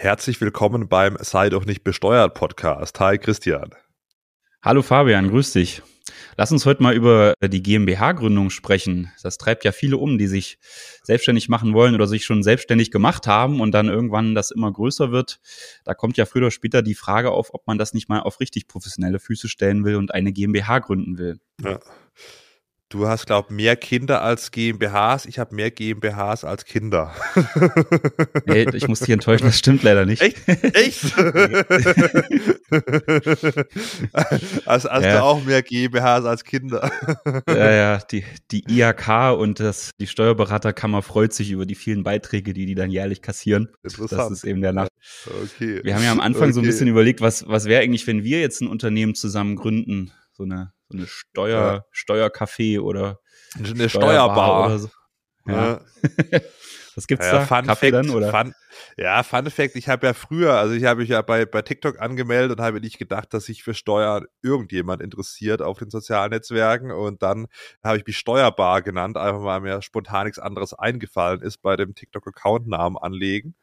Herzlich willkommen beim Sei doch nicht besteuert Podcast. Hi Christian. Hallo Fabian, grüß dich. Lass uns heute mal über die GmbH-Gründung sprechen. Das treibt ja viele um, die sich selbstständig machen wollen oder sich schon selbstständig gemacht haben und dann irgendwann das immer größer wird. Da kommt ja früher oder später die Frage auf, ob man das nicht mal auf richtig professionelle Füße stellen will und eine GmbH gründen will. Ja. Du hast, glaube ich, mehr Kinder als GmbHs. Ich habe mehr GmbHs als Kinder. Hey, ich muss dich enttäuschen, das stimmt leider nicht. Echt? Echt? also hast ja. du auch mehr GmbHs als Kinder? Ja, ja, die, die IHK und das, die Steuerberaterkammer freut sich über die vielen Beiträge, die die dann jährlich kassieren. Interessant. Das ist eben der Nach. Okay. Wir haben ja am Anfang okay. so ein bisschen überlegt, was, was wäre eigentlich, wenn wir jetzt ein Unternehmen zusammen gründen? So eine so eine Steuer, ja. Steuercafé oder eine Steuerbar oder so. Ja. Was gibt's ja, da? Fun Kaffee Fact, dann, oder? Fun, ja, Fun Fact, ich habe ja früher, also ich habe mich ja bei, bei TikTok angemeldet und habe nicht gedacht, dass sich für Steuern irgendjemand interessiert auf den sozialen Netzwerken und dann habe ich mich Steuerbar genannt, einfach weil mir spontan nichts anderes eingefallen ist bei dem TikTok-Account-Namen anlegen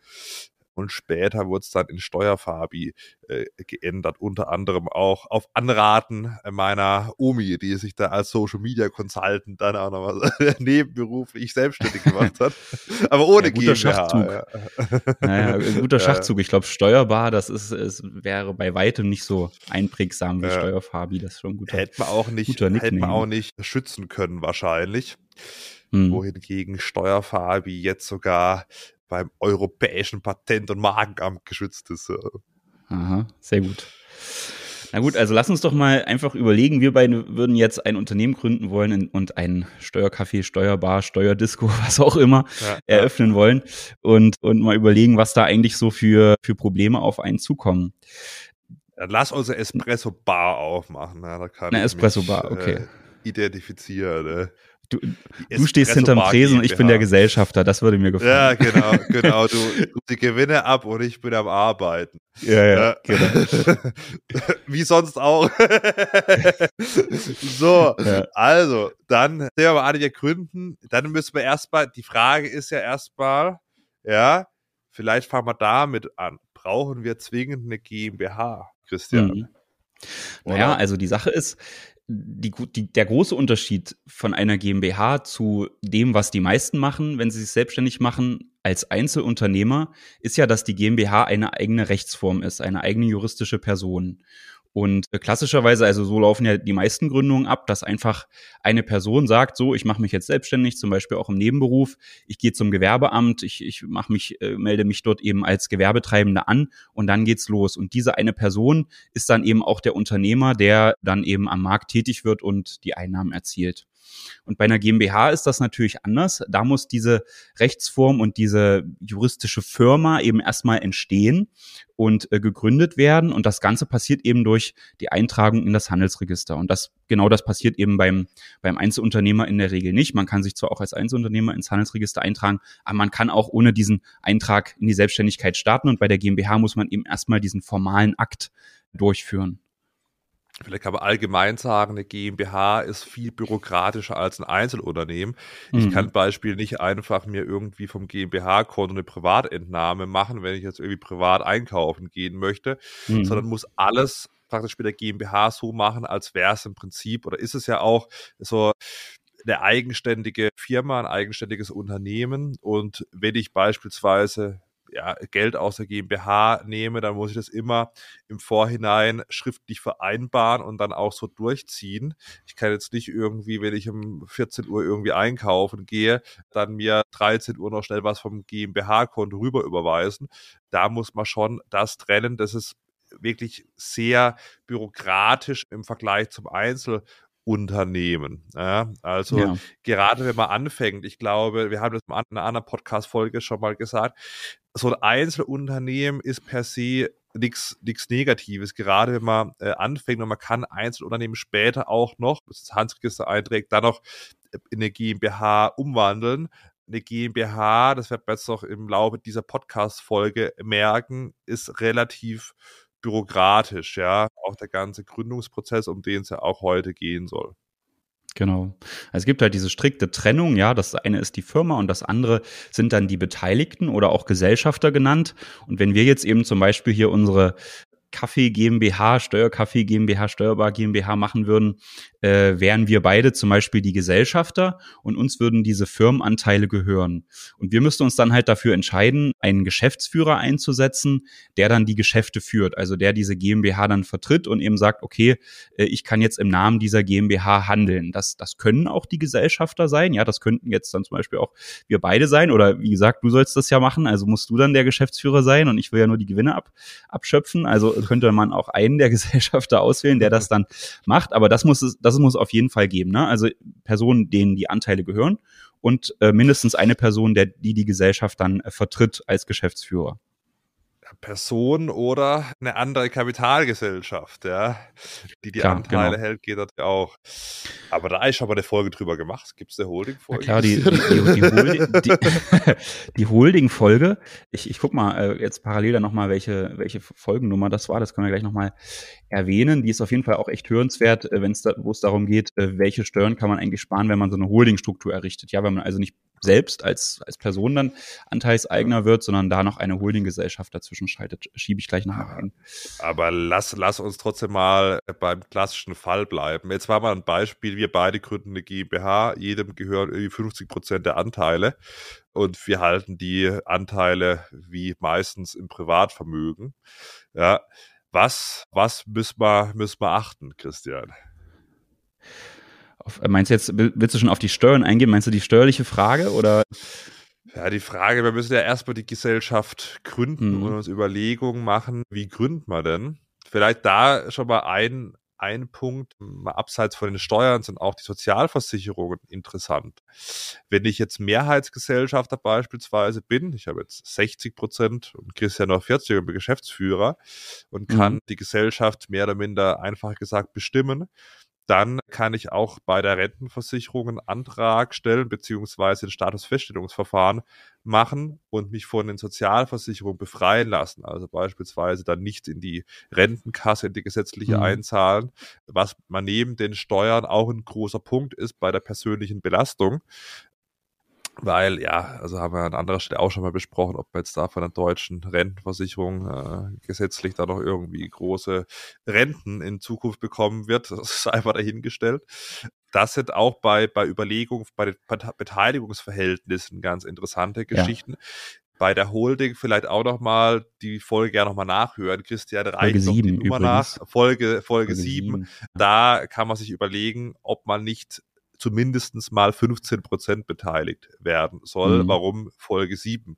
und später wurde es dann in Steuerfabi äh, geändert, unter anderem auch auf Anraten meiner Omi, die sich da als Social Media Consultant dann auch noch was nebenberuflich selbstständig gemacht hat, aber ohne ja, guter GmbH. Schachzug. Ja. Naja, ein guter Schachzug. Ich glaube, steuerbar, das ist, es wäre bei weitem nicht so einprägsam wie ja. Steuerfabi. Das ist schon gut. Hätte man auch nicht, hätte man auch nicht schützen können wahrscheinlich. Hm. Wohingegen Steuerfabi jetzt sogar beim Europäischen Patent- und Markenamt geschützt ist. Aha, sehr gut. Na gut, also lass uns doch mal einfach überlegen, wir beide würden jetzt ein Unternehmen gründen wollen und ein Steuercafé, Steuerbar, Steuerdisco, was auch immer, ja, eröffnen ja. wollen und, und mal überlegen, was da eigentlich so für, für Probleme auf einen zukommen. Dann lass unsere Espresso-Bar aufmachen. Ja, da kann Eine Espresso-Bar, okay. Äh, identifizieren. Ne? Du, du stehst hinterm Tresen und ich bin der Gesellschafter, das würde mir gefallen. Ja, genau, genau. Du, die Gewinne ab und ich bin am Arbeiten. Ja, ja, ja. genau. Wie sonst auch. so, ja. also, dann sehen wir mal einige Gründen. Dann müssen wir erstmal, die Frage ist ja erstmal, ja, vielleicht fangen wir damit an. Brauchen wir zwingend eine GmbH, Christian? Mhm. Naja, also die Sache ist, die, die, der große Unterschied von einer GmbH zu dem, was die meisten machen, wenn sie sich selbstständig machen, als Einzelunternehmer, ist ja, dass die GmbH eine eigene Rechtsform ist, eine eigene juristische Person. Und klassischerweise, also so laufen ja die meisten Gründungen ab, dass einfach eine Person sagt, so, ich mache mich jetzt selbstständig, zum Beispiel auch im Nebenberuf, ich gehe zum Gewerbeamt, ich, ich mache mich, äh, melde mich dort eben als Gewerbetreibende an und dann geht's los. Und diese eine Person ist dann eben auch der Unternehmer, der dann eben am Markt tätig wird und die Einnahmen erzielt. Und bei einer GmbH ist das natürlich anders. Da muss diese Rechtsform und diese juristische Firma eben erstmal entstehen und äh, gegründet werden. Und das Ganze passiert eben durch die Eintragung in das Handelsregister. Und das, genau das passiert eben beim, beim Einzelunternehmer in der Regel nicht. Man kann sich zwar auch als Einzelunternehmer ins Handelsregister eintragen, aber man kann auch ohne diesen Eintrag in die Selbstständigkeit starten. Und bei der GmbH muss man eben erstmal diesen formalen Akt durchführen. Vielleicht kann man allgemein sagen, eine GmbH ist viel bürokratischer als ein Einzelunternehmen. Mhm. Ich kann Beispiel nicht einfach mir irgendwie vom GmbH-Konto eine Privatentnahme machen, wenn ich jetzt irgendwie privat einkaufen gehen möchte, mhm. sondern muss alles praktisch mit der GmbH so machen, als wäre es im Prinzip oder ist es ja auch so eine eigenständige Firma, ein eigenständiges Unternehmen. Und wenn ich beispielsweise ja, Geld aus der GmbH nehme, dann muss ich das immer im Vorhinein schriftlich vereinbaren und dann auch so durchziehen. Ich kann jetzt nicht irgendwie, wenn ich um 14 Uhr irgendwie einkaufen gehe, dann mir 13 Uhr noch schnell was vom GmbH-Konto rüber überweisen. Da muss man schon das trennen. Das ist wirklich sehr bürokratisch im Vergleich zum Einzel Unternehmen. Ja, also ja. gerade wenn man anfängt, ich glaube, wir haben das in einer anderen Podcast-Folge schon mal gesagt, so ein Einzelunternehmen ist per se nichts Negatives, gerade wenn man äh, anfängt und man kann Einzelunternehmen später auch noch, das Handelsregister einträgt, dann noch in eine GmbH umwandeln. Eine GmbH, das wird man jetzt noch im Laufe dieser Podcast-Folge merken, ist relativ bürokratisch, ja, auch der ganze Gründungsprozess, um den es ja auch heute gehen soll. Genau. Also es gibt halt diese strikte Trennung, ja, das eine ist die Firma und das andere sind dann die Beteiligten oder auch Gesellschafter genannt. Und wenn wir jetzt eben zum Beispiel hier unsere Kaffee GmbH, Steuerkaffee GmbH, Steuerbar GmbH machen würden, äh, wären wir beide zum Beispiel die Gesellschafter und uns würden diese Firmenanteile gehören. Und wir müssten uns dann halt dafür entscheiden, einen Geschäftsführer einzusetzen, der dann die Geschäfte führt, also der diese GmbH dann vertritt und eben sagt, okay, äh, ich kann jetzt im Namen dieser GmbH handeln. Das, das können auch die Gesellschafter sein, ja, das könnten jetzt dann zum Beispiel auch wir beide sein oder wie gesagt, du sollst das ja machen, also musst du dann der Geschäftsführer sein und ich will ja nur die Gewinne ab, abschöpfen. Also könnte man auch einen der Gesellschafter auswählen, der das dann macht, aber das muss es, das muss auf jeden Fall geben. Ne? Also Personen, denen die Anteile gehören und äh, mindestens eine Person, der, die die Gesellschaft dann äh, vertritt als Geschäftsführer. Person oder eine andere Kapitalgesellschaft, ja, die die Klar, Anteile genau. hält, geht das auch. Aber da ist schon mal eine Folge drüber gemacht. Gibt es eine Holding-Folge? Klar, die, die, die, die, die Holding-Folge. Ich, ich guck mal äh, jetzt parallel dann nochmal, welche, welche Folgennummer das war. Das können wir gleich nochmal erwähnen. Die ist auf jeden Fall auch echt hörenswert, äh, wenn es da, wo es darum geht, äh, welche Steuern kann man eigentlich sparen, wenn man so eine Holding-Struktur errichtet. Ja, wenn man also nicht selbst als, als Person dann Anteilseigner wird, sondern da noch eine Holdinggesellschaft dazwischen schaltet. Schiebe ich gleich nachher ein. Aber lass, lass uns trotzdem mal beim klassischen Fall bleiben. Jetzt war mal ein Beispiel, wir beide gründen eine GmbH, jedem gehören irgendwie 50 Prozent der Anteile und wir halten die Anteile wie meistens im Privatvermögen. Ja, was, was müssen wir, müssen wir achten, Christian? Auf, meinst du jetzt, willst du schon auf die Steuern eingehen? Meinst du die steuerliche Frage oder? Ja, die Frage, wir müssen ja erstmal die Gesellschaft gründen mhm. und uns Überlegungen machen, wie gründen wir denn? Vielleicht da schon mal ein, ein Punkt, mal abseits von den Steuern sind auch die Sozialversicherungen interessant. Wenn ich jetzt Mehrheitsgesellschafter beispielsweise bin, ich habe jetzt 60 Prozent und Christian noch 40 und bin Geschäftsführer und kann mhm. die Gesellschaft mehr oder minder einfach gesagt bestimmen, dann kann ich auch bei der Rentenversicherung einen Antrag stellen, beziehungsweise ein Statusfeststellungsverfahren machen und mich von den Sozialversicherungen befreien lassen. Also beispielsweise dann nicht in die Rentenkasse, in die gesetzliche mhm. einzahlen, was man neben den Steuern auch ein großer Punkt ist bei der persönlichen Belastung. Weil, ja, also haben wir an anderer Stelle auch schon mal besprochen, ob man jetzt da von der deutschen Rentenversicherung äh, gesetzlich da noch irgendwie große Renten in Zukunft bekommen wird. Das ist einfach dahingestellt. Das sind auch bei, bei Überlegungen, bei den Beteiligungsverhältnissen ganz interessante Geschichten. Ja bei der Holding vielleicht auch noch mal die Folge gerne noch mal nachhören. Christian reicht noch die Nummer nach. Folge, Folge, Folge 7. Da kann man sich überlegen, ob man nicht zumindest mal 15 Prozent beteiligt werden soll. Mhm. Warum Folge 7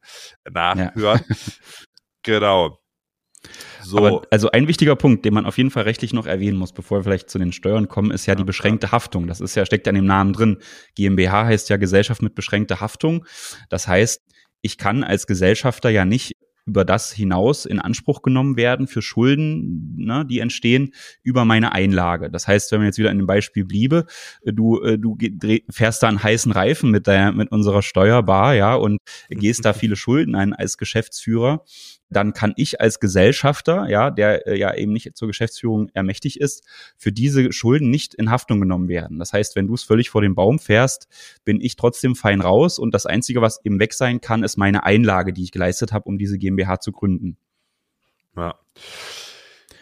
nachhören. Ja. genau. So. Aber also ein wichtiger Punkt, den man auf jeden Fall rechtlich noch erwähnen muss, bevor wir vielleicht zu den Steuern kommen, ist ja, ja die beschränkte ja. Haftung. Das ist ja, steckt ja in dem Namen drin. GmbH heißt ja Gesellschaft mit beschränkter Haftung. Das heißt, ich kann als Gesellschafter ja nicht über das hinaus in Anspruch genommen werden für Schulden, ne, die entstehen über meine Einlage. Das heißt, wenn man jetzt wieder in dem Beispiel bliebe, äh, du, äh, du fährst da einen heißen Reifen mit, der, mit unserer Steuerbar, ja, und gehst da viele Schulden ein als Geschäftsführer, dann kann ich als Gesellschafter, ja, der äh, ja eben nicht zur Geschäftsführung ermächtigt ist, für diese Schulden nicht in Haftung genommen werden. Das heißt, wenn du es völlig vor den Baum fährst, bin ich trotzdem fein raus und das Einzige, was eben weg sein kann, ist meine Einlage, die ich geleistet habe, um diese GmbH zu gründen. Ja.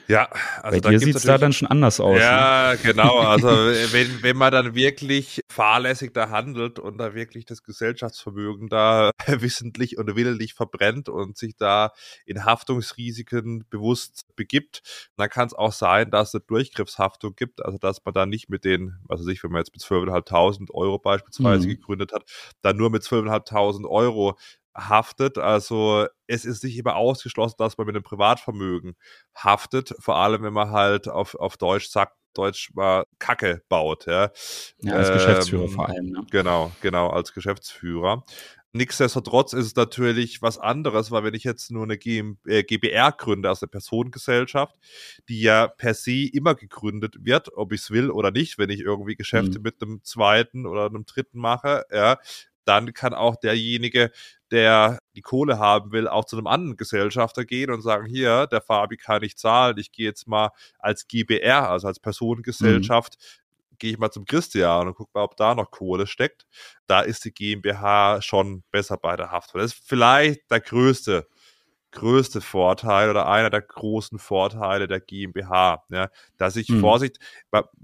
Ja, also Bei dir sieht es da dann schon anders aus. Ja, ne? genau. Also wenn, wenn man dann wirklich fahrlässig da handelt und da wirklich das Gesellschaftsvermögen da wissentlich und willentlich verbrennt und sich da in Haftungsrisiken bewusst begibt, dann kann es auch sein, dass es eine Durchgriffshaftung gibt, also dass man da nicht mit den, was weiß ich, wenn man jetzt mit 12.500 Euro beispielsweise mhm. gegründet hat, dann nur mit 12.500 Euro haftet. Also es ist nicht immer ausgeschlossen, dass man mit einem Privatvermögen haftet, vor allem wenn man halt auf, auf Deutsch sagt, Deutsch mal Kacke baut. Ja, ja als ähm, Geschäftsführer vor allem. Ne? Genau, genau, als Geschäftsführer. Nichtsdestotrotz ist es natürlich was anderes, weil wenn ich jetzt nur eine GM, äh, GBR gründe, also eine Personengesellschaft, die ja per se immer gegründet wird, ob ich es will oder nicht, wenn ich irgendwie Geschäfte mhm. mit einem zweiten oder einem dritten mache, ja, dann kann auch derjenige, der die Kohle haben will, auch zu einem anderen Gesellschafter gehen und sagen, hier, der Fabi kann nicht zahlen, ich gehe jetzt mal als GBR, also als Personengesellschaft, mhm gehe ich mal zum Christian und gucke mal, ob da noch Kohle steckt. Da ist die GmbH schon besser bei der Haft. Das ist vielleicht der größte größte Vorteil oder einer der großen Vorteile der GmbH, ja, dass ich, mhm. Vorsicht,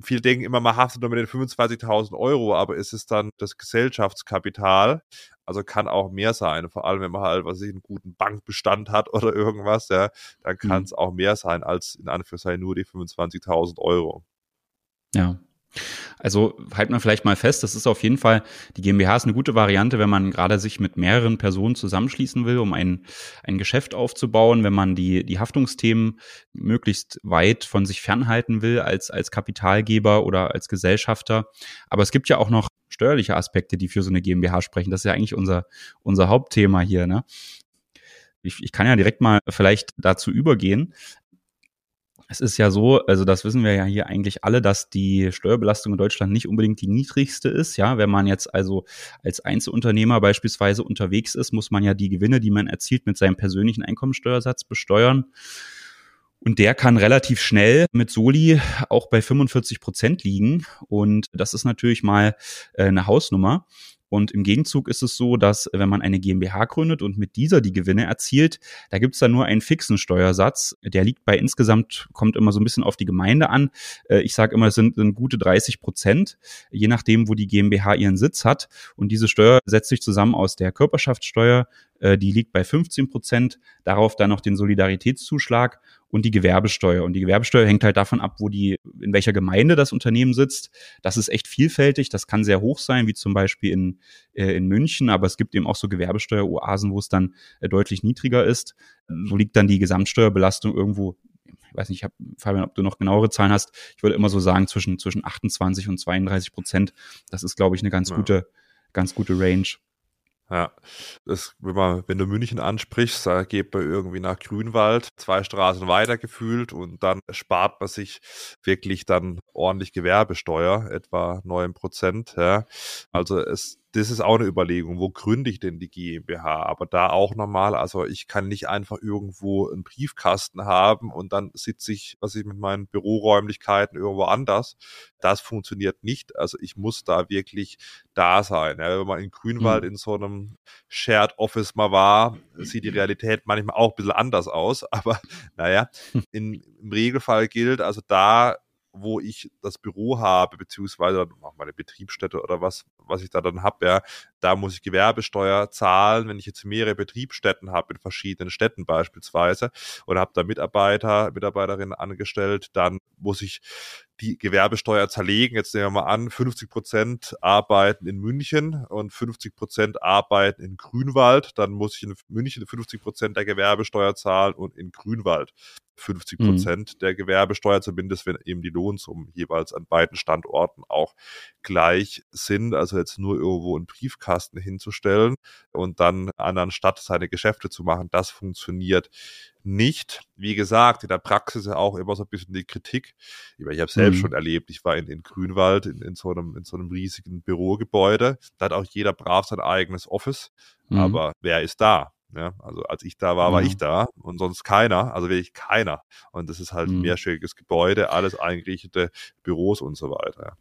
viele denken immer, man haftet nur mit den 25.000 Euro, aber ist es dann das Gesellschaftskapital, also kann auch mehr sein, vor allem wenn man halt, was ich, einen guten Bankbestand hat oder irgendwas, ja, dann kann es mhm. auch mehr sein als in Anführungszeichen nur die 25.000 Euro. Ja, also halten wir vielleicht mal fest, das ist auf jeden Fall, die GmbH ist eine gute Variante, wenn man gerade sich mit mehreren Personen zusammenschließen will, um ein, ein Geschäft aufzubauen, wenn man die, die Haftungsthemen möglichst weit von sich fernhalten will als, als Kapitalgeber oder als Gesellschafter. Aber es gibt ja auch noch steuerliche Aspekte, die für so eine GmbH sprechen. Das ist ja eigentlich unser, unser Hauptthema hier. Ne? Ich, ich kann ja direkt mal vielleicht dazu übergehen. Es ist ja so, also das wissen wir ja hier eigentlich alle, dass die Steuerbelastung in Deutschland nicht unbedingt die niedrigste ist. Ja, wenn man jetzt also als Einzelunternehmer beispielsweise unterwegs ist, muss man ja die Gewinne, die man erzielt, mit seinem persönlichen Einkommensteuersatz besteuern. Und der kann relativ schnell mit Soli auch bei 45 Prozent liegen. Und das ist natürlich mal äh, eine Hausnummer. Und im Gegenzug ist es so, dass wenn man eine GmbH gründet und mit dieser die Gewinne erzielt, da gibt es dann nur einen fixen Steuersatz. Der liegt bei insgesamt, kommt immer so ein bisschen auf die Gemeinde an. Äh, ich sage immer, es sind, sind gute 30 Prozent, je nachdem, wo die GmbH ihren Sitz hat. Und diese Steuer setzt sich zusammen aus der Körperschaftssteuer, äh, die liegt bei 15 Prozent, darauf dann noch den Solidaritätszuschlag und die Gewerbesteuer. Und die Gewerbesteuer hängt halt davon ab, wo die, in welcher Gemeinde das Unternehmen sitzt. Das ist echt vielfältig. Das kann sehr hoch sein, wie zum Beispiel in, äh, in München, aber es gibt eben auch so Gewerbesteueroasen, wo es dann äh, deutlich niedriger ist. So liegt dann die Gesamtsteuerbelastung irgendwo ich weiß nicht, ich hab, Fabian, ob du noch genauere Zahlen hast. Ich würde immer so sagen, zwischen, zwischen 28 und 32 Prozent. Das ist, glaube ich, eine ganz ja. gute, ganz gute Range. Ja, das, wenn, man, wenn du München ansprichst, da geht man irgendwie nach Grünwald, zwei Straßen weiter gefühlt und dann spart man sich wirklich dann ordentlich Gewerbesteuer, etwa neun Prozent. Ja. Also es das ist auch eine Überlegung, wo gründe ich denn die GmbH? Aber da auch nochmal, also ich kann nicht einfach irgendwo einen Briefkasten haben und dann sitze ich, was ich mit meinen Büroräumlichkeiten irgendwo anders. Das funktioniert nicht. Also ich muss da wirklich da sein. Ja, wenn man in Grünwald mhm. in so einem Shared Office mal war, sieht die Realität manchmal auch ein bisschen anders aus. Aber naja, in, im Regelfall gilt, also da wo ich das Büro habe, beziehungsweise auch meine Betriebsstätte oder was, was ich da dann habe, ja, da muss ich Gewerbesteuer zahlen, wenn ich jetzt mehrere Betriebsstätten habe in verschiedenen Städten beispielsweise oder habe da Mitarbeiter, Mitarbeiterinnen angestellt, dann muss ich die Gewerbesteuer zerlegen. Jetzt nehmen wir mal an, 50 Prozent arbeiten in München und 50 Prozent arbeiten in Grünwald. Dann muss ich in München 50 Prozent der Gewerbesteuer zahlen und in Grünwald 50 mhm. Prozent mhm. der Gewerbesteuer, zumindest wenn eben die Lohnsummen jeweils an beiden Standorten auch gleich sind. Also jetzt nur irgendwo einen Briefkasten hinzustellen und dann anderen Stadt seine Geschäfte zu machen, das funktioniert nicht. Wie gesagt, in der Praxis ja auch immer so ein bisschen die Kritik. Ich, ich habe selbst mhm. schon erlebt, ich war in, in Grünwald in, in, so einem, in so einem riesigen Bürogebäude. Da hat auch jeder brav sein eigenes Office. Mhm. Aber wer ist da? Ja, also als ich da war, war ich da und sonst keiner, also wirklich keiner. Und das ist halt ein mhm. mehrstöckiges Gebäude, alles eingerichtete Büros und so weiter.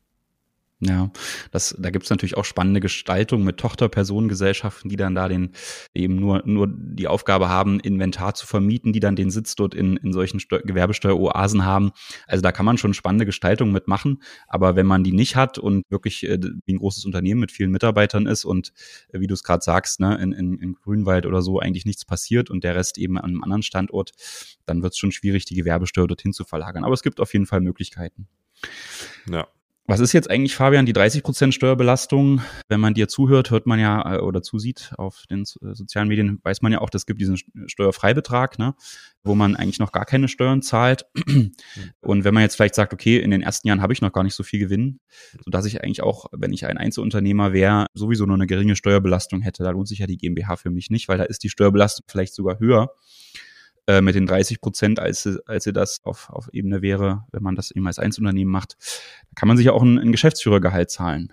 Ja, das, da gibt's natürlich auch spannende Gestaltungen mit Tochterpersonengesellschaften, die dann da den eben nur, nur die Aufgabe haben, Inventar zu vermieten, die dann den Sitz dort in, in solchen Steu Gewerbesteueroasen haben. Also da kann man schon spannende Gestaltungen mitmachen. Aber wenn man die nicht hat und wirklich äh, wie ein großes Unternehmen mit vielen Mitarbeitern ist und äh, wie du es gerade sagst, ne, in, in, in Grünwald oder so eigentlich nichts passiert und der Rest eben an einem anderen Standort, dann wird's schon schwierig, die Gewerbesteuer dorthin zu verlagern. Aber es gibt auf jeden Fall Möglichkeiten. Ja, was ist jetzt eigentlich, Fabian, die 30% Steuerbelastung? Wenn man dir zuhört, hört man ja äh, oder zusieht auf den äh, sozialen Medien, weiß man ja auch, es gibt diesen Steuerfreibetrag, ne, wo man eigentlich noch gar keine Steuern zahlt. Und wenn man jetzt vielleicht sagt, okay, in den ersten Jahren habe ich noch gar nicht so viel Gewinn, sodass ich eigentlich auch, wenn ich ein Einzelunternehmer wäre, sowieso nur eine geringe Steuerbelastung hätte, da lohnt sich ja die GmbH für mich nicht, weil da ist die Steuerbelastung vielleicht sogar höher äh, mit den 30 Prozent, als, als sie das auf, auf Ebene wäre, wenn man das eben als Einzelunternehmen macht. Kann man sich auch ein, ein Geschäftsführergehalt zahlen.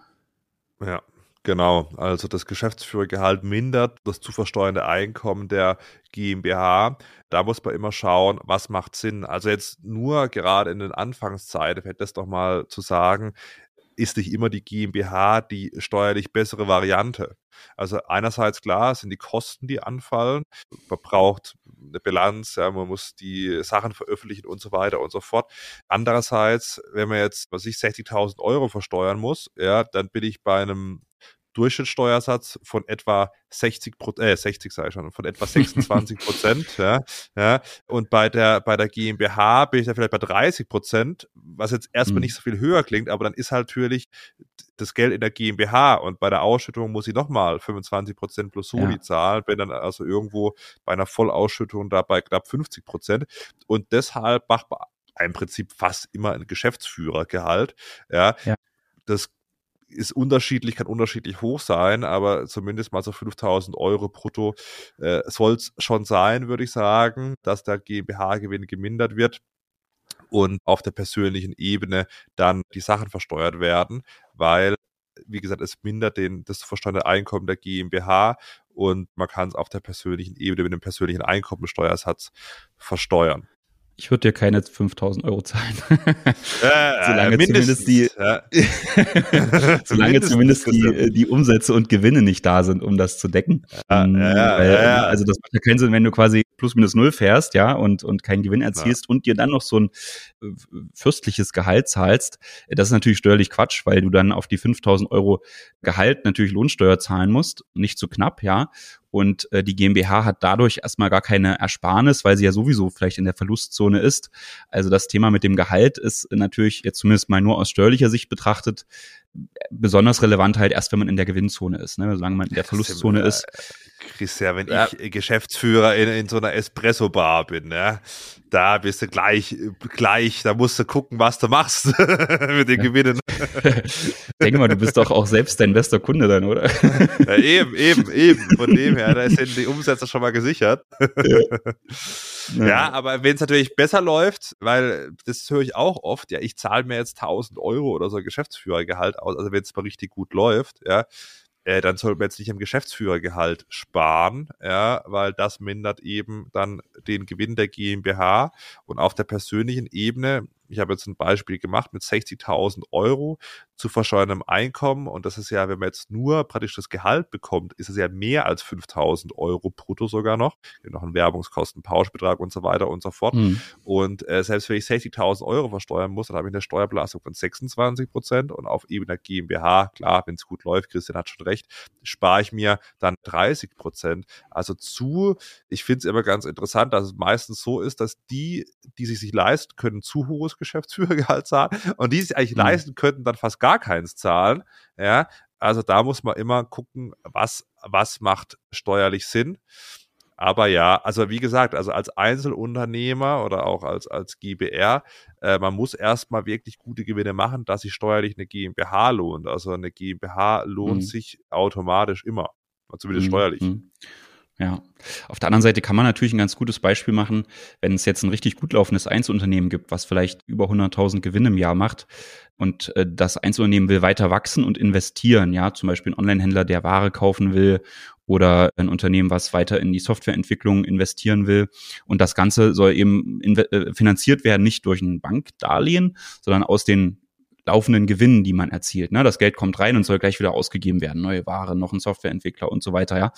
Ja, Genau, also das Geschäftsführergehalt mindert das zu versteuernde Einkommen der GmbH. Da muss man immer schauen, was macht Sinn. Also jetzt nur gerade in den Anfangszeiten fällt das doch mal zu sagen, ist nicht immer die GmbH die steuerlich bessere Variante. Also einerseits klar sind die Kosten, die anfallen. Man braucht eine Bilanz, ja, man muss die Sachen veröffentlichen und so weiter und so fort. Andererseits, wenn man jetzt, was ich, 60.000 Euro versteuern muss, ja, dann bin ich bei einem Durchschnittssteuersatz von etwa 60% äh, 60 sei schon, von etwa 26 Prozent, ja, ja. Und bei der, bei der GmbH bin ich da vielleicht bei 30 Prozent, was jetzt erstmal mhm. nicht so viel höher klingt, aber dann ist halt natürlich das Geld in der GmbH und bei der Ausschüttung muss ich nochmal 25 Prozent plus Soli ja. zahlen, bin dann also irgendwo bei einer Vollausschüttung da bei knapp 50 Prozent. Und deshalb macht man im Prinzip fast immer ein Geschäftsführergehalt, ja. ja. Das ist unterschiedlich, kann unterschiedlich hoch sein, aber zumindest mal so 5000 Euro brutto äh, soll es schon sein, würde ich sagen, dass der GmbH-Gewinn gemindert wird und auf der persönlichen Ebene dann die Sachen versteuert werden, weil, wie gesagt, es mindert den, das versteuerte Einkommen der GmbH und man kann es auf der persönlichen Ebene mit dem persönlichen Einkommensteuersatz versteuern. Ich würde dir keine 5000 Euro zahlen. Äh, solange zumindest die, ja. solange zumindest die, äh, die Umsätze und Gewinne nicht da sind, um das zu decken. Ja, ähm, ja, Weil, also das macht ja keinen Sinn, wenn du quasi plus minus null fährst, ja, und, und keinen Gewinn erzielst und dir dann noch so ein äh, fürstliches Gehalt zahlst. Das ist natürlich steuerlich Quatsch, weil du dann auf die 5000 Euro Gehalt natürlich Lohnsteuer zahlen musst. Nicht zu knapp, ja. Und äh, die GmbH hat dadurch erstmal gar keine Ersparnis, weil sie ja sowieso vielleicht in der Verlustzone ist. Also das Thema mit dem Gehalt ist natürlich jetzt zumindest mal nur aus steuerlicher Sicht betrachtet besonders relevant halt erst, wenn man in der Gewinnzone ist. Ne? Solange man in der Verlustzone ist. Christian, wenn ja. ich Geschäftsführer in, in so einer Espresso-Bar bin, ja, da bist du gleich, gleich, da musst du gucken, was du machst mit den Gewinnen. Denke mal, du bist doch auch selbst dein bester Kunde dann, oder? Ja, eben, eben, eben. Von dem her, da sind die Umsätze schon mal gesichert. Ja, ja. Aber wenn es natürlich besser läuft, weil das höre ich auch oft, ja, ich zahle mir jetzt 1000 Euro oder so Geschäftsführergehalt aus, also wenn es mal richtig gut läuft, ja, äh, dann sollte man jetzt nicht im Geschäftsführergehalt sparen, ja, weil das mindert eben dann den Gewinn der GmbH und auf der persönlichen Ebene ich habe jetzt ein Beispiel gemacht mit 60.000 Euro zu versteuerndem Einkommen und das ist ja, wenn man jetzt nur praktisch das Gehalt bekommt, ist es ja mehr als 5.000 Euro brutto sogar noch, noch einen Werbungskosten, Pauschbetrag und so weiter und so fort. Mhm. Und äh, selbst wenn ich 60.000 Euro versteuern muss, dann habe ich eine Steuerbelastung von 26 Prozent und auf Ebene der GmbH, klar, wenn es gut läuft, Christian hat schon recht, spare ich mir dann 30 Prozent. Also zu, ich finde es immer ganz interessant, dass es meistens so ist, dass die, die sich sich leisten können, zu hohes Geschäftsführergehalt zahlen und die sich eigentlich mhm. leisten könnten, dann fast gar keins zahlen. Ja, also da muss man immer gucken, was, was macht steuerlich Sinn. Aber ja, also wie gesagt, also als Einzelunternehmer oder auch als, als GBR, äh, man muss erstmal wirklich gute Gewinne machen, dass sich steuerlich eine GmbH lohnt. Also eine GmbH lohnt mhm. sich automatisch immer, zumindest mhm. steuerlich. Mhm. Ja. Auf der anderen Seite kann man natürlich ein ganz gutes Beispiel machen, wenn es jetzt ein richtig gut laufendes Einzelunternehmen gibt, was vielleicht über 100.000 Gewinne im Jahr macht und äh, das Einzelunternehmen will weiter wachsen und investieren, ja, zum Beispiel ein Onlinehändler, der Ware kaufen will oder ein Unternehmen, was weiter in die Softwareentwicklung investieren will. Und das Ganze soll eben äh, finanziert werden, nicht durch ein Bankdarlehen, sondern aus den laufenden Gewinnen, die man erzielt. Ne? Das Geld kommt rein und soll gleich wieder ausgegeben werden. Neue Ware, noch ein Softwareentwickler und so weiter. Ja,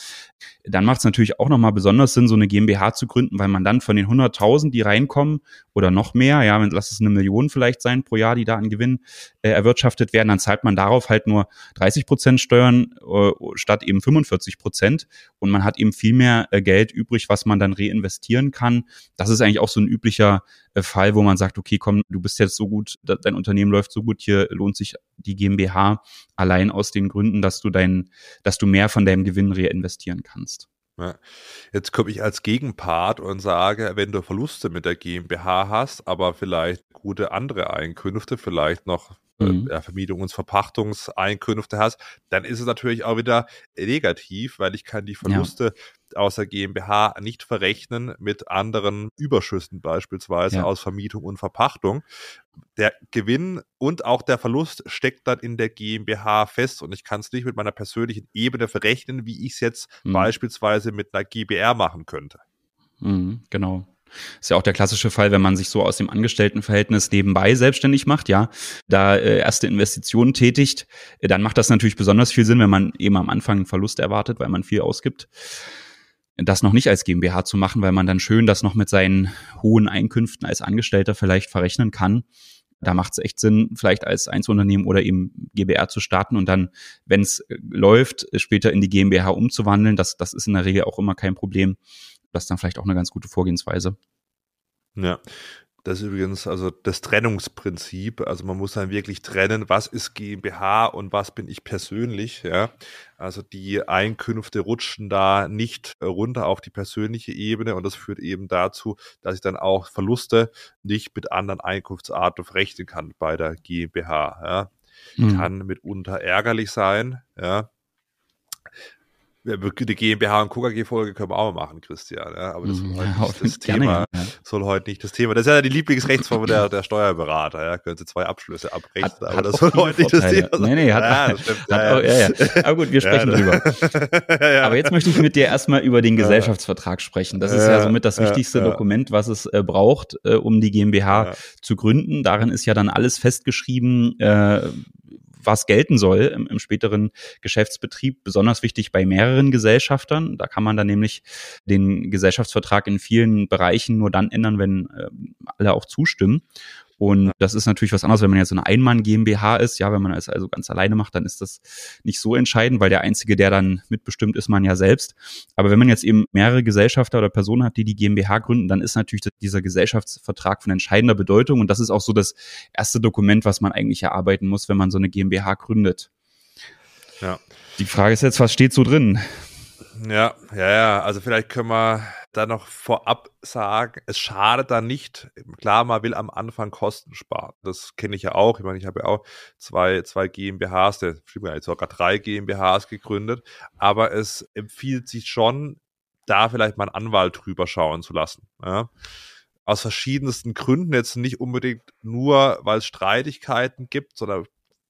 Dann macht es natürlich auch nochmal besonders Sinn, so eine GmbH zu gründen, weil man dann von den 100.000, die reinkommen oder noch mehr, ja, wenn, lass es eine Million vielleicht sein pro Jahr, die da an Gewinn äh, erwirtschaftet werden, dann zahlt man darauf halt nur 30 Prozent Steuern äh, statt eben 45 Prozent und man hat eben viel mehr äh, Geld übrig, was man dann reinvestieren kann. Das ist eigentlich auch so ein üblicher äh, Fall, wo man sagt, okay, komm, du bist jetzt so gut, dein Unternehmen läuft so gut, hier lohnt sich die GmbH allein aus den Gründen, dass du dein, dass du mehr von deinem Gewinn reinvestieren kannst. Jetzt komme ich als Gegenpart und sage, wenn du Verluste mit der GmbH hast, aber vielleicht gute andere Einkünfte, vielleicht noch mhm. äh, Vermietungs- Verpachtungseinkünfte hast, dann ist es natürlich auch wieder negativ, weil ich kann die Verluste ja aus der GmbH nicht verrechnen mit anderen Überschüssen beispielsweise ja. aus Vermietung und Verpachtung. Der Gewinn und auch der Verlust steckt dann in der GmbH fest und ich kann es nicht mit meiner persönlichen Ebene verrechnen, wie ich es jetzt mhm. beispielsweise mit einer GBR machen könnte. Mhm, genau. Ist ja auch der klassische Fall, wenn man sich so aus dem Angestelltenverhältnis nebenbei selbstständig macht, ja, da äh, erste Investitionen tätigt, äh, dann macht das natürlich besonders viel Sinn, wenn man eben am Anfang einen Verlust erwartet, weil man viel ausgibt. Das noch nicht als GmbH zu machen, weil man dann schön das noch mit seinen hohen Einkünften als Angestellter vielleicht verrechnen kann. Da macht es echt Sinn, vielleicht als Einzelunternehmen oder eben GbR zu starten und dann, wenn es äh, läuft, später in die GmbH umzuwandeln. Das, das ist in der Regel auch immer kein Problem das ist dann vielleicht auch eine ganz gute Vorgehensweise. Ja, das ist übrigens also das Trennungsprinzip. Also man muss dann wirklich trennen, was ist GmbH und was bin ich persönlich. Ja, also die Einkünfte rutschen da nicht runter auf die persönliche Ebene und das führt eben dazu, dass ich dann auch Verluste nicht mit anderen Einkunftsarten verrechnen kann bei der GmbH. Ja. Mhm. Kann mitunter ärgerlich sein. Ja, die GmbH und KKG-Folge können wir auch mal machen, Christian. Ja, aber das heute ja, nicht das Thema. Gerne, ja. Soll heute nicht das Thema. Das ist ja die Lieblingsrechtsform der, der Steuerberater. Ja, können Sie zwei Abschlüsse abbrechen, aber hat das soll heute nicht das Thema sein. Nee, nee, hat, ja, das stimmt. Hat auch, ja, ja. Aber gut, wir sprechen drüber. aber jetzt möchte ich mit dir erstmal über den Gesellschaftsvertrag sprechen. Das ist ja somit das wichtigste Dokument, was es äh, braucht, äh, um die GmbH zu gründen. Darin ist ja dann alles festgeschrieben, äh, was gelten soll im, im späteren Geschäftsbetrieb. Besonders wichtig bei mehreren Gesellschaftern. Da kann man dann nämlich den Gesellschaftsvertrag in vielen Bereichen nur dann ändern, wenn äh, alle auch zustimmen. Und das ist natürlich was anderes, wenn man jetzt so eine Einmann-GmbH ist. Ja, wenn man es also ganz alleine macht, dann ist das nicht so entscheidend, weil der Einzige, der dann mitbestimmt, ist man ja selbst. Aber wenn man jetzt eben mehrere Gesellschafter oder Personen hat, die die GmbH gründen, dann ist natürlich dieser Gesellschaftsvertrag von entscheidender Bedeutung. Und das ist auch so das erste Dokument, was man eigentlich erarbeiten muss, wenn man so eine GmbH gründet. Ja. Die Frage ist jetzt, was steht so drin? Ja, ja, ja. Also vielleicht können wir da noch vorab sagen, es schadet da nicht. Klar, man will am Anfang Kosten sparen. Das kenne ich ja auch. Ich meine, ich habe ja auch zwei, zwei GmbHs, der stimmt gar nicht, sogar drei GmbHs gegründet. Aber es empfiehlt sich schon, da vielleicht mal einen Anwalt drüber schauen zu lassen. Ja? Aus verschiedensten Gründen, jetzt nicht unbedingt nur, weil es Streitigkeiten gibt, sondern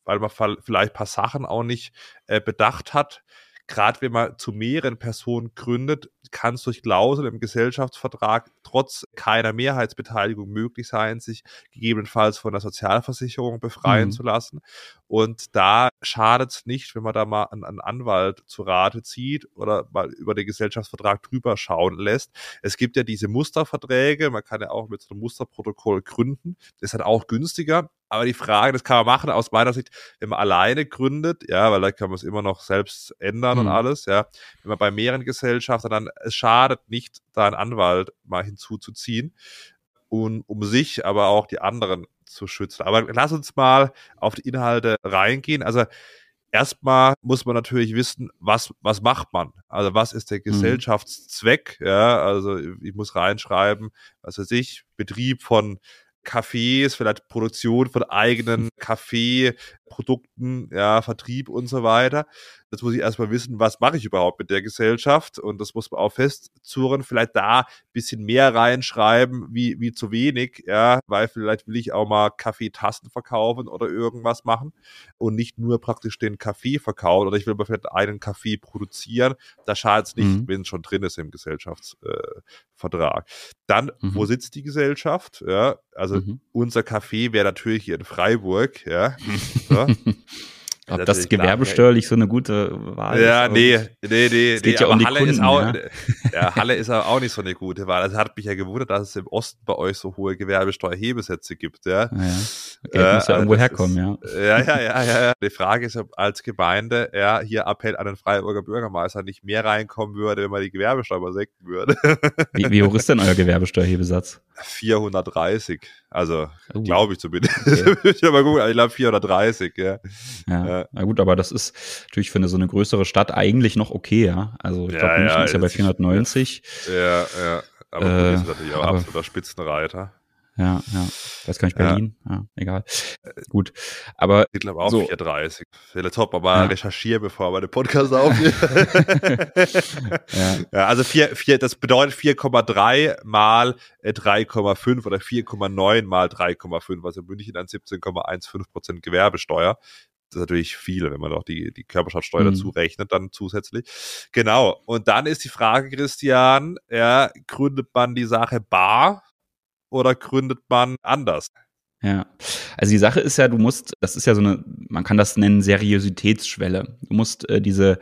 weil man vielleicht ein paar Sachen auch nicht äh, bedacht hat gerade wenn man zu mehreren Personen gründet, kann es durch Klauseln im Gesellschaftsvertrag trotz keiner Mehrheitsbeteiligung möglich sein, sich gegebenenfalls von der Sozialversicherung befreien mhm. zu lassen. Und da schadet es nicht, wenn man da mal einen, einen, Anwalt zu Rate zieht oder mal über den Gesellschaftsvertrag drüber schauen lässt. Es gibt ja diese Musterverträge, man kann ja auch mit so einem Musterprotokoll gründen. Das ist halt auch günstiger. Aber die Frage, das kann man machen aus meiner Sicht, wenn man alleine gründet, ja, weil da kann man es immer noch selbst ändern mhm. und alles, ja. Wenn man bei mehreren Gesellschaften dann, es schadet nicht, da einen Anwalt mal hinzuzuziehen und um sich, aber auch die anderen zu schützen. Aber lass uns mal auf die Inhalte reingehen. Also erstmal muss man natürlich wissen, was, was macht man? Also was ist der mhm. Gesellschaftszweck? Ja, also ich muss reinschreiben, was weiß ich, Betrieb von Cafés, vielleicht Produktion von eigenen Kaffeeprodukten, ja, Vertrieb und so weiter. Das muss ich erstmal wissen, was mache ich überhaupt mit der Gesellschaft und das muss man auch festzurren, vielleicht da ein bisschen mehr reinschreiben, wie, wie zu wenig, ja, weil vielleicht will ich auch mal Kaffeetassen verkaufen oder irgendwas machen und nicht nur praktisch den Kaffee verkaufen oder ich will mal vielleicht einen Kaffee produzieren. Da schadet es nicht, mhm. wenn es schon drin ist im Gesellschaftsvertrag. Äh, Dann, mhm. wo sitzt die Gesellschaft? Ja, also mhm. unser Café wäre natürlich hier in Freiburg, ja. So. Ob das gewerbesteuerlich so eine gute Wahl ja, ist? Ja, nee, nee, nee. Es geht nee, ja um die Halle Kunden, ist auch, ja. ja. Halle ist aber auch nicht so eine gute Wahl. Das hat mich ja gewundert, dass es im Osten bei euch so hohe Gewerbesteuerhebesätze gibt, ja. ja, ja. Geld äh, muss ja irgendwo herkommen, ist, ja. Ja, ja, ja, ja. Die Frage ist, ob als Gemeinde, ja, hier Appell an den Freiburger Bürgermeister nicht mehr reinkommen würde, wenn man die Gewerbesteuer senken würde. Wie, wie hoch ist denn euer Gewerbesteuerhebesatz? 430. Also, uh, glaube ich zumindest. Okay. ich aber gut, ich glaube 430, ja. ja. Na gut, aber das ist natürlich für eine, so eine größere Stadt eigentlich noch okay, ja. Also, ich glaube, ja, München ja, ist ja bei 490. Ja, ja. Aber äh, ist natürlich auch aber, absoluter Spitzenreiter ja, ja. Weiß gar nicht, Berlin, ja, ja egal. Gut. Aber. Ich glaube auch so. 430. Vielleicht top, aber ja. recherchieren, bevor wir den Podcast aufnehmen. ja. ja. Also 4, 4, das bedeutet 4,3 mal 3,5 äh, oder 4,9 mal 3,5, also München dann 17,15 Prozent Gewerbesteuer. Das ist natürlich viel, wenn man noch die, die Körperschaftssteuer mhm. dazu rechnet, dann zusätzlich. Genau. Und dann ist die Frage, Christian, ja, gründet man die Sache bar oder gründet man anders? Ja, also die Sache ist ja, du musst, das ist ja so eine, man kann das nennen, Seriositätsschwelle. Du musst äh, diese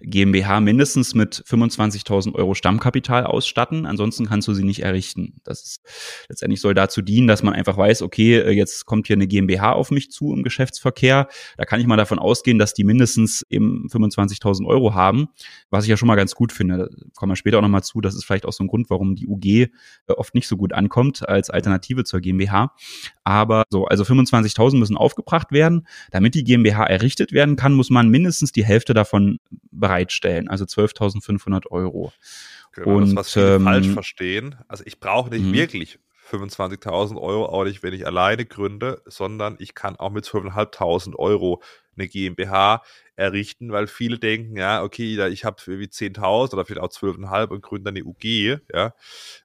GmbH mindestens mit 25.000 Euro Stammkapital ausstatten, ansonsten kannst du sie nicht errichten. Das ist, letztendlich soll dazu dienen, dass man einfach weiß, okay, äh, jetzt kommt hier eine GmbH auf mich zu im Geschäftsverkehr. Da kann ich mal davon ausgehen, dass die mindestens eben 25.000 Euro haben, was ich ja schon mal ganz gut finde. Da kommen wir später auch nochmal zu. Das ist vielleicht auch so ein Grund, warum die UG äh, oft nicht so gut ankommt als Alternative zur GmbH. Aber so, also 25.000 müssen aufgebracht werden. Damit die GmbH errichtet werden kann, muss man mindestens die Hälfte davon bereitstellen, also 12.500 Euro. Genau, Und, das, was viele ähm, falsch verstehen. Also ich brauche nicht mhm. wirklich 25.000 Euro, auch nicht, wenn ich alleine gründe, sondern ich kann auch mit 12.500 Euro eine GmbH errichten, weil viele denken, ja, okay, ich habe irgendwie 10.000 oder vielleicht auch 12,5 und gründe dann eine UG, ja,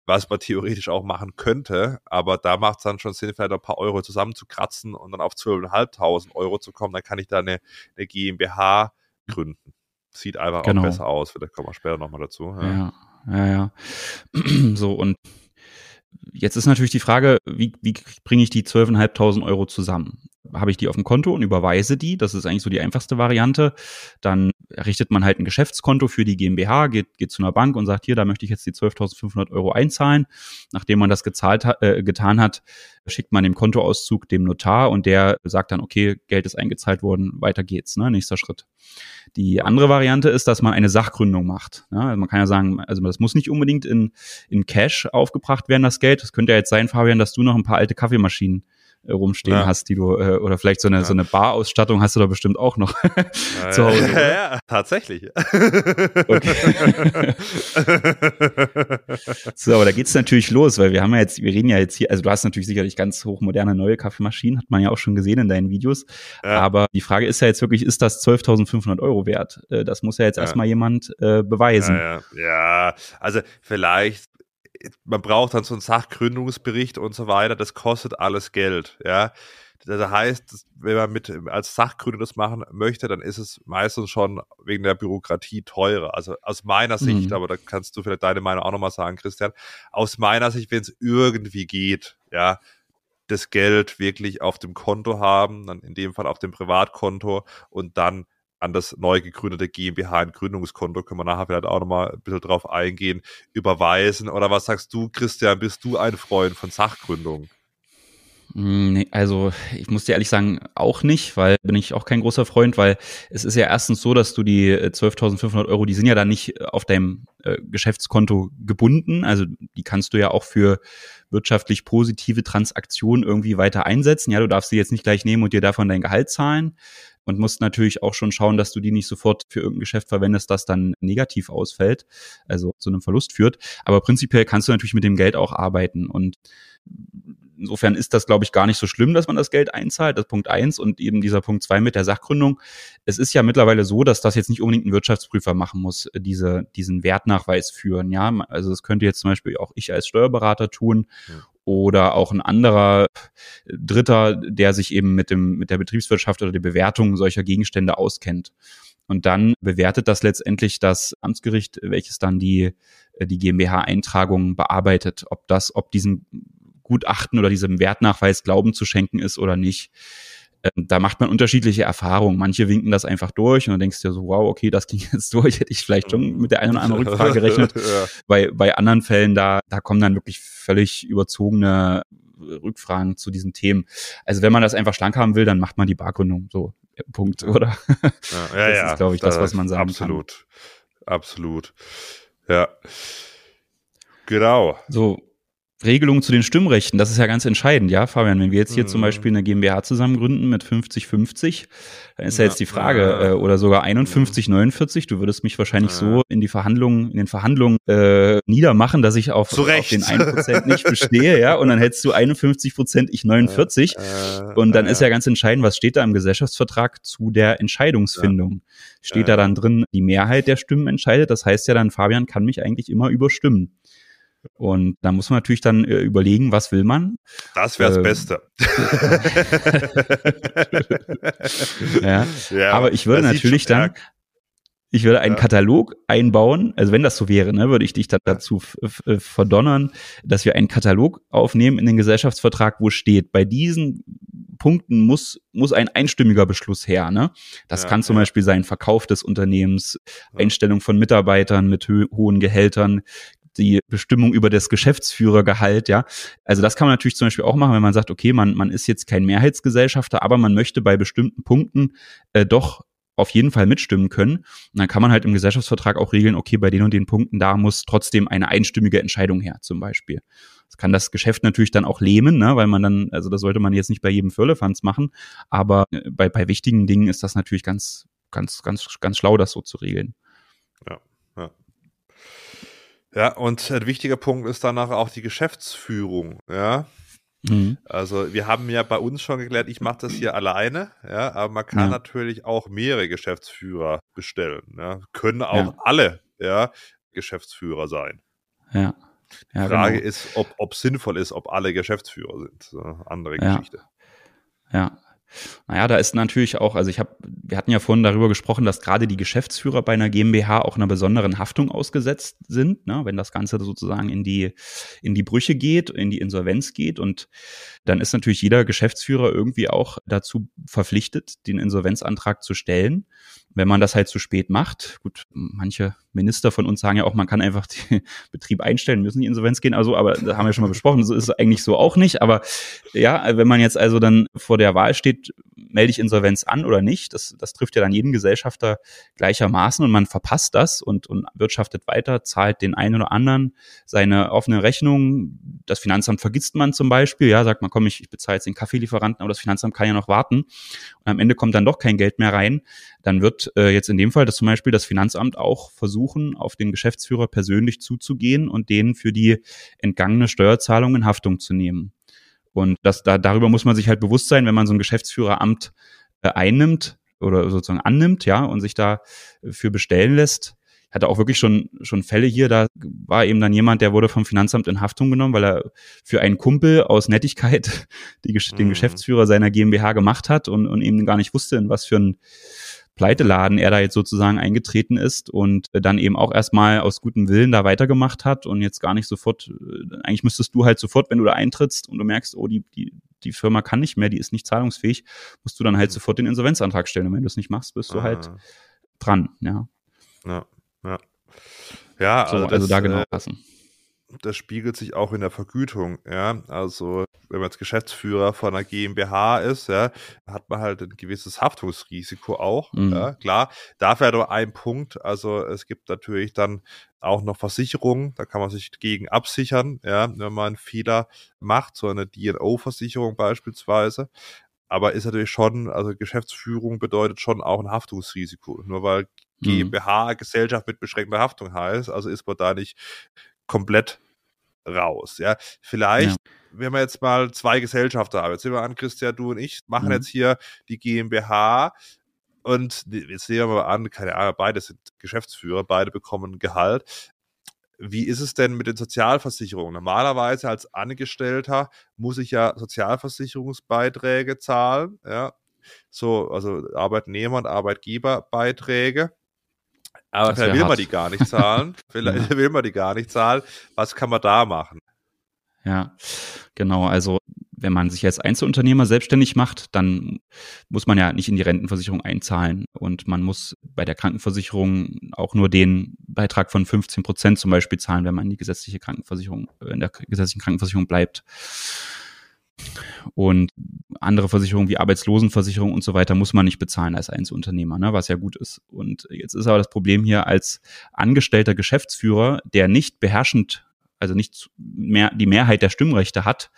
was man theoretisch auch machen könnte, aber da macht es dann schon Sinn, vielleicht ein paar Euro zusammenzukratzen und dann auf 12.500 Euro zu kommen, dann kann ich da eine, eine GmbH gründen. Sieht einfach genau. auch besser aus, vielleicht kommen wir später nochmal dazu. Ja, ja, ja. ja. so, und Jetzt ist natürlich die Frage, wie, wie bringe ich die 12.500 Euro zusammen? Habe ich die auf dem Konto und überweise die. Das ist eigentlich so die einfachste Variante. Dann errichtet man halt ein Geschäftskonto für die GmbH, geht, geht zu einer Bank und sagt, hier, da möchte ich jetzt die 12.500 Euro einzahlen. Nachdem man das gezahlt äh, getan hat, schickt man den Kontoauszug dem Notar und der sagt dann, okay, Geld ist eingezahlt worden, weiter geht's, ne? nächster Schritt. Die andere Variante ist, dass man eine Sachgründung macht. Ja, also man kann ja sagen, also das muss nicht unbedingt in, in Cash aufgebracht werden, das Geld. Das könnte ja jetzt sein, Fabian, dass du noch ein paar alte Kaffeemaschinen rumstehen ja. hast, die du, äh, oder vielleicht so eine, ja. so eine Barausstattung hast du da bestimmt auch noch zu Hause. Ja, ja, tatsächlich. so, aber da geht's natürlich los, weil wir haben ja jetzt, wir reden ja jetzt hier, also du hast natürlich sicherlich ganz hochmoderne neue Kaffeemaschinen, hat man ja auch schon gesehen in deinen Videos. Aber die Frage ist ja jetzt wirklich, ist das 12.500 Euro wert? Äh, das muss ja jetzt erstmal jemand äh, beweisen. Ja, also vielleicht man braucht dann so einen Sachgründungsbericht und so weiter, das kostet alles Geld, ja. Das heißt, wenn man mit als Sachgründer das machen möchte, dann ist es meistens schon wegen der Bürokratie teurer. Also aus meiner Sicht, mhm. aber da kannst du vielleicht deine Meinung auch nochmal sagen, Christian, aus meiner Sicht, wenn es irgendwie geht, ja, das Geld wirklich auf dem Konto haben, dann in dem Fall auf dem Privatkonto und dann an das neu gegründete GmbH ein Gründungskonto, können wir nachher vielleicht auch nochmal ein bisschen drauf eingehen, überweisen. Oder was sagst du, Christian, bist du ein Freund von Sachgründung? Hm, nee, also ich muss dir ehrlich sagen, auch nicht, weil bin ich auch kein großer Freund, weil es ist ja erstens so, dass du die 12.500 äh, Euro, die sind ja dann nicht auf deinem äh, Geschäftskonto gebunden, also die kannst du ja auch für wirtschaftlich positive Transaktionen irgendwie weiter einsetzen. Ja, du darfst sie jetzt nicht gleich nehmen und dir davon dein Gehalt zahlen und musst natürlich auch schon schauen, dass du die nicht sofort für irgendein Geschäft verwendest, das dann negativ ausfällt, also zu einem Verlust führt. Aber prinzipiell kannst du natürlich mit dem Geld auch arbeiten und Insofern ist das, glaube ich, gar nicht so schlimm, dass man das Geld einzahlt. Das ist Punkt eins und eben dieser Punkt zwei mit der Sachgründung. Es ist ja mittlerweile so, dass das jetzt nicht unbedingt ein Wirtschaftsprüfer machen muss, diese, diesen Wertnachweis führen. Ja, also das könnte jetzt zum Beispiel auch ich als Steuerberater tun. Ja oder auch ein anderer Dritter, der sich eben mit dem, mit der Betriebswirtschaft oder der Bewertung solcher Gegenstände auskennt. Und dann bewertet das letztendlich das Amtsgericht, welches dann die, die GmbH-Eintragung bearbeitet, ob das, ob diesem Gutachten oder diesem Wertnachweis Glauben zu schenken ist oder nicht. Ähm, da macht man unterschiedliche Erfahrungen. Manche winken das einfach durch und dann denkst du dir so, wow, okay, das ging jetzt durch, hätte ich vielleicht schon mit der einen oder anderen Rückfrage gerechnet. ja. bei, bei anderen Fällen, da, da kommen dann wirklich völlig überzogene Rückfragen zu diesen Themen. Also wenn man das einfach schlank haben will, dann macht man die Bargründung. So, Punkt, oder? Ja, ja, das ja, ist, glaube ich, das, was man sagen absolut, kann. Absolut, absolut. Ja. Genau. So, Regelung zu den Stimmrechten, das ist ja ganz entscheidend, ja, Fabian. Wenn wir jetzt hier mhm. zum Beispiel eine GmbH zusammen gründen mit 50-50, dann ist ja, ja, jetzt die Frage, ja. äh, oder sogar 51-49, du würdest mich wahrscheinlich ja. so in die Verhandlungen, in den Verhandlungen äh, niedermachen, dass ich auf, auf den 1% nicht bestehe, ja, und dann hättest du 51 Prozent, ich 49. Äh, und dann ist ja ganz entscheidend, was steht da im Gesellschaftsvertrag zu der Entscheidungsfindung? Steht da dann drin, die Mehrheit der Stimmen entscheidet, das heißt ja dann, Fabian kann mich eigentlich immer überstimmen. Und da muss man natürlich dann äh, überlegen, was will man. Das wäre das ähm, Beste. ja. ja. aber ich würde natürlich dann, ich würde einen ja. Katalog einbauen, also wenn das so wäre, ne, würde ich dich dann dazu verdonnern, dass wir einen Katalog aufnehmen in den Gesellschaftsvertrag, wo steht, bei diesen Punkten muss, muss ein einstimmiger Beschluss her. Ne? Das ja, kann zum ja. Beispiel sein Verkauf des Unternehmens, Einstellung von Mitarbeitern mit ho hohen Gehältern, die Bestimmung über das Geschäftsführergehalt, ja. Also das kann man natürlich zum Beispiel auch machen, wenn man sagt, okay, man, man ist jetzt kein Mehrheitsgesellschafter, aber man möchte bei bestimmten Punkten äh, doch auf jeden Fall mitstimmen können. Und dann kann man halt im Gesellschaftsvertrag auch regeln, okay, bei den und den Punkten, da muss trotzdem eine einstimmige Entscheidung her, zum Beispiel. Das kann das Geschäft natürlich dann auch lähmen, ne, weil man dann, also das sollte man jetzt nicht bei jedem Firlefanz machen, aber äh, bei, bei wichtigen Dingen ist das natürlich ganz, ganz, ganz, ganz schlau, das so zu regeln. Ja, und ein wichtiger Punkt ist danach auch die Geschäftsführung, ja. Mhm. Also wir haben ja bei uns schon geklärt, ich mache das hier alleine, ja, aber man kann ja. natürlich auch mehrere Geschäftsführer bestellen. Ja. Können auch ja. alle ja, Geschäftsführer sein. Ja. Die Frage genau. ist, ob, ob sinnvoll ist, ob alle Geschäftsführer sind. So, andere Geschichte. Ja, naja, da ist natürlich auch, also ich habe, wir hatten ja vorhin darüber gesprochen, dass gerade die Geschäftsführer bei einer GmbH auch einer besonderen Haftung ausgesetzt sind, ne, wenn das Ganze sozusagen in die, in die Brüche geht, in die Insolvenz geht. Und dann ist natürlich jeder Geschäftsführer irgendwie auch dazu verpflichtet, den Insolvenzantrag zu stellen wenn man das halt zu spät macht, gut, manche Minister von uns sagen ja auch, man kann einfach den Betrieb einstellen, müssen die Insolvenz gehen, also, aber da haben wir schon mal besprochen, so ist es eigentlich so auch nicht, aber ja, wenn man jetzt also dann vor der Wahl steht, melde ich Insolvenz an oder nicht, das, das trifft ja dann jeden Gesellschafter gleichermaßen und man verpasst das und, und wirtschaftet weiter, zahlt den einen oder anderen seine offene Rechnung, das Finanzamt vergisst man zum Beispiel, ja, sagt man, komm, ich, ich bezahle jetzt den Kaffeelieferanten, aber das Finanzamt kann ja noch warten. Und am Ende kommt dann doch kein Geld mehr rein, dann wird äh, jetzt in dem Fall das zum Beispiel das Finanzamt auch versuchen, auf den Geschäftsführer persönlich zuzugehen und den für die entgangene Steuerzahlung in Haftung zu nehmen. Und das, da, darüber muss man sich halt bewusst sein, wenn man so ein Geschäftsführeramt äh, einnimmt oder sozusagen annimmt, ja, und sich da für bestellen lässt. Ich hatte auch wirklich schon, schon Fälle hier, da war eben dann jemand, der wurde vom Finanzamt in Haftung genommen, weil er für einen Kumpel aus Nettigkeit die, den mhm. Geschäftsführer seiner GmbH gemacht hat und, und eben gar nicht wusste, in was für ein Pleiteladen er da jetzt sozusagen eingetreten ist und dann eben auch erstmal aus gutem Willen da weitergemacht hat und jetzt gar nicht sofort, äh, eigentlich müsstest du halt sofort, wenn du da eintrittst und du merkst, oh, die, die, die Firma kann nicht mehr, die ist nicht zahlungsfähig, musst du dann halt mhm. sofort den Insolvenzantrag stellen. Und wenn du es nicht machst, bist du halt ah. dran, ja. Ja, ja. Ja, also, so, also das, da genau äh, passen das spiegelt sich auch in der Vergütung, ja. Also, wenn man jetzt Geschäftsführer von einer GmbH ist, ja, hat man halt ein gewisses Haftungsrisiko auch, mhm. ja, klar. Dafür aber ein Punkt, also es gibt natürlich dann auch noch Versicherungen, da kann man sich gegen absichern, ja, wenn man einen Fehler macht, so eine DNO-Versicherung beispielsweise. Aber ist natürlich schon, also Geschäftsführung bedeutet schon auch ein Haftungsrisiko. Nur weil mhm. GmbH Gesellschaft mit beschränkter Haftung heißt, also ist man da nicht komplett raus. Ja, vielleicht, ja. wenn wir jetzt mal zwei Gesellschafter haben, jetzt sehen wir an, Christian, du und ich machen mhm. jetzt hier die GmbH und jetzt sehen wir mal an, keine Ahnung, beide sind Geschäftsführer, beide bekommen Gehalt. Wie ist es denn mit den Sozialversicherungen? Normalerweise als Angestellter muss ich ja Sozialversicherungsbeiträge zahlen, ja. So, also Arbeitnehmer- und Arbeitgeberbeiträge. Aber vielleicht will hart. man die gar nicht zahlen. vielleicht will man die gar nicht zahlen. Was kann man da machen? Ja, genau. Also wenn man sich als Einzelunternehmer selbstständig macht, dann muss man ja nicht in die Rentenversicherung einzahlen und man muss bei der Krankenversicherung auch nur den Beitrag von 15 Prozent zum Beispiel zahlen, wenn man in die gesetzliche Krankenversicherung, in der gesetzlichen Krankenversicherung bleibt. Und andere Versicherungen wie Arbeitslosenversicherung und so weiter muss man nicht bezahlen als Einzelunternehmer, ne, was ja gut ist. Und jetzt ist aber das Problem hier als angestellter Geschäftsführer, der nicht beherrschend, also nicht mehr die Mehrheit der Stimmrechte hat,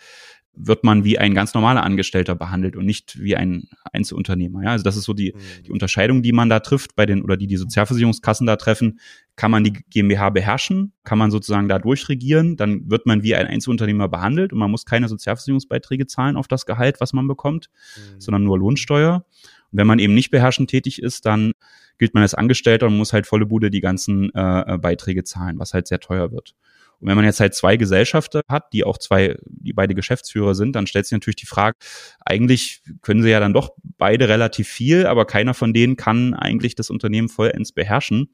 wird man wie ein ganz normaler Angestellter behandelt und nicht wie ein Einzelunternehmer. Ja, also das ist so die, die mhm. Unterscheidung, die man da trifft bei den oder die die Sozialversicherungskassen da treffen. Kann man die GmbH beherrschen? Kann man sozusagen da durchregieren? Dann wird man wie ein Einzelunternehmer behandelt und man muss keine Sozialversicherungsbeiträge zahlen auf das Gehalt, was man bekommt, mhm. sondern nur Lohnsteuer. Und wenn man eben nicht beherrschend tätig ist, dann gilt man als Angestellter und muss halt volle Bude die ganzen äh, Beiträge zahlen, was halt sehr teuer wird. Und wenn man jetzt halt zwei Gesellschafter hat, die auch zwei, die beide Geschäftsführer sind, dann stellt sich natürlich die Frage, eigentlich können sie ja dann doch beide relativ viel, aber keiner von denen kann eigentlich das Unternehmen vollends beherrschen.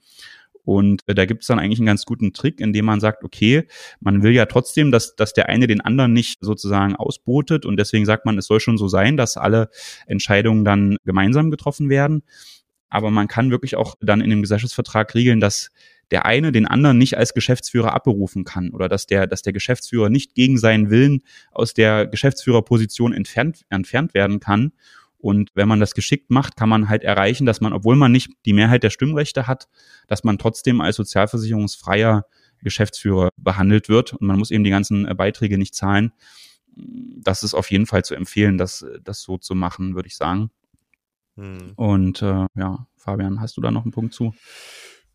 Und äh, da gibt es dann eigentlich einen ganz guten Trick, indem man sagt, okay, man will ja trotzdem, dass, dass der eine den anderen nicht sozusagen ausbotet und deswegen sagt man, es soll schon so sein, dass alle Entscheidungen dann gemeinsam getroffen werden. Aber man kann wirklich auch dann in dem Gesellschaftsvertrag regeln, dass der eine den anderen nicht als Geschäftsführer abberufen kann oder dass der, dass der Geschäftsführer nicht gegen seinen Willen aus der Geschäftsführerposition entfernt, entfernt werden kann. Und wenn man das geschickt macht, kann man halt erreichen, dass man, obwohl man nicht die Mehrheit der Stimmrechte hat, dass man trotzdem als sozialversicherungsfreier Geschäftsführer behandelt wird und man muss eben die ganzen äh, Beiträge nicht zahlen. Das ist auf jeden Fall zu empfehlen, das, das so zu machen, würde ich sagen. Hm. Und äh, ja, Fabian, hast du da noch einen Punkt zu?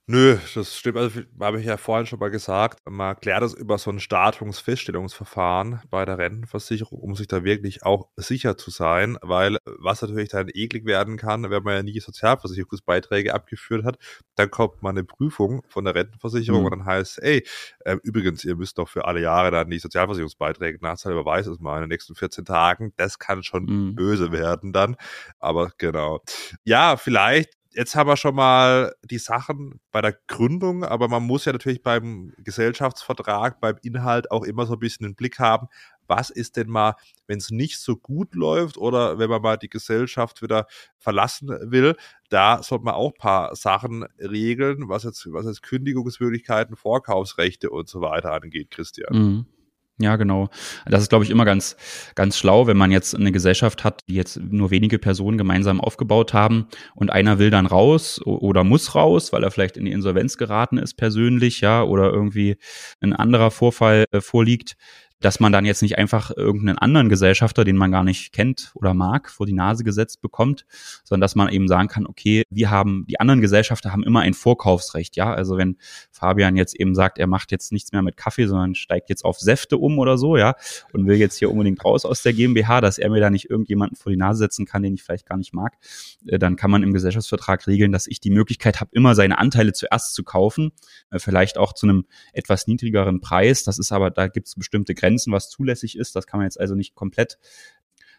Nö, das stimmt. Also, habe ich ja vorhin schon mal gesagt. Man klärt das über so ein Statungsfeststellungsverfahren bei der Rentenversicherung, um sich da wirklich auch sicher zu sein, weil was natürlich dann eklig werden kann, wenn man ja nie Sozialversicherungsbeiträge abgeführt hat, dann kommt mal eine Prüfung von der Rentenversicherung mhm. und dann heißt, ey, äh, übrigens, ihr müsst doch für alle Jahre dann die Sozialversicherungsbeiträge nachzahlen, überweist es mal in den nächsten 14 Tagen. Das kann schon mhm. böse werden dann. Aber genau. Ja, vielleicht jetzt haben wir schon mal die Sachen bei der Gründung, aber man muss ja natürlich beim Gesellschaftsvertrag, beim Inhalt auch immer so ein bisschen den Blick haben, was ist denn mal, wenn es nicht so gut läuft oder wenn man mal die Gesellschaft wieder verlassen will, da sollte man auch ein paar Sachen regeln, was jetzt, was jetzt Kündigungsmöglichkeiten, Vorkaufsrechte und so weiter angeht, Christian. Mhm. Ja, genau. Das ist, glaube ich, immer ganz, ganz schlau, wenn man jetzt eine Gesellschaft hat, die jetzt nur wenige Personen gemeinsam aufgebaut haben und einer will dann raus oder muss raus, weil er vielleicht in die Insolvenz geraten ist persönlich, ja, oder irgendwie ein anderer Vorfall äh, vorliegt, dass man dann jetzt nicht einfach irgendeinen anderen Gesellschafter, den man gar nicht kennt oder mag, vor die Nase gesetzt bekommt, sondern dass man eben sagen kann, okay, wir haben, die anderen Gesellschafter haben immer ein Vorkaufsrecht, ja. Also wenn Fabian jetzt eben sagt, er macht jetzt nichts mehr mit Kaffee, sondern steigt jetzt auf Säfte um oder so, ja, und will jetzt hier unbedingt raus aus der GmbH, dass er mir da nicht irgendjemanden vor die Nase setzen kann, den ich vielleicht gar nicht mag, äh, dann kann man im Gesellschaftsvertrag regeln, dass ich die Möglichkeit habe, immer seine Anteile zuerst zu kaufen, äh, vielleicht auch zu einem etwas niedrigeren Preis. Das ist aber, da gibt es bestimmte Grenzen Grenzen, was zulässig ist. Das kann man jetzt also nicht komplett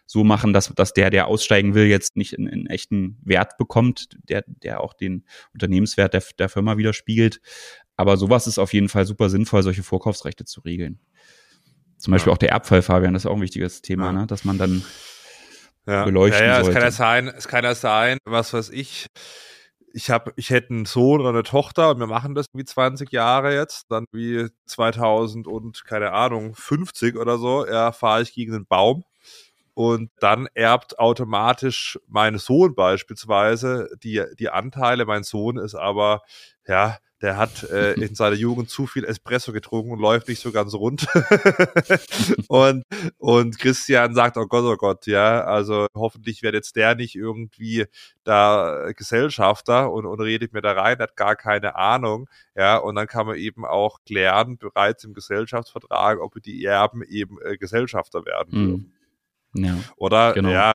so machen, dass, dass der, der aussteigen will, jetzt nicht einen, einen echten Wert bekommt, der, der auch den Unternehmenswert der, der Firma widerspiegelt. Aber sowas ist auf jeden Fall super sinnvoll, solche Vorkaufsrechte zu regeln. Zum Beispiel ja. auch der Erbfall, Fabian, das ist auch ein wichtiges Thema, ja. ne? dass man dann ja. beleuchten ja, ja, sollte. Es kann ja sein, es kann ja sein, was weiß ich, ich habe, ich hätte einen Sohn oder eine Tochter und wir machen das wie 20 Jahre jetzt, dann wie 2000 und keine Ahnung 50 oder so, ja, fahre ich gegen den Baum und dann erbt automatisch mein Sohn beispielsweise die die Anteile. Mein Sohn ist aber ja der hat äh, in seiner Jugend zu viel Espresso getrunken und läuft nicht so ganz rund. und, und Christian sagt, oh Gott, oh Gott, ja, also hoffentlich wird jetzt der nicht irgendwie da Gesellschafter und, und redet mir da rein, hat gar keine Ahnung, ja, und dann kann man eben auch klären, bereits im Gesellschaftsvertrag, ob die Erben eben äh, Gesellschafter werden mhm. dürfen. Ja, Oder genau. ja,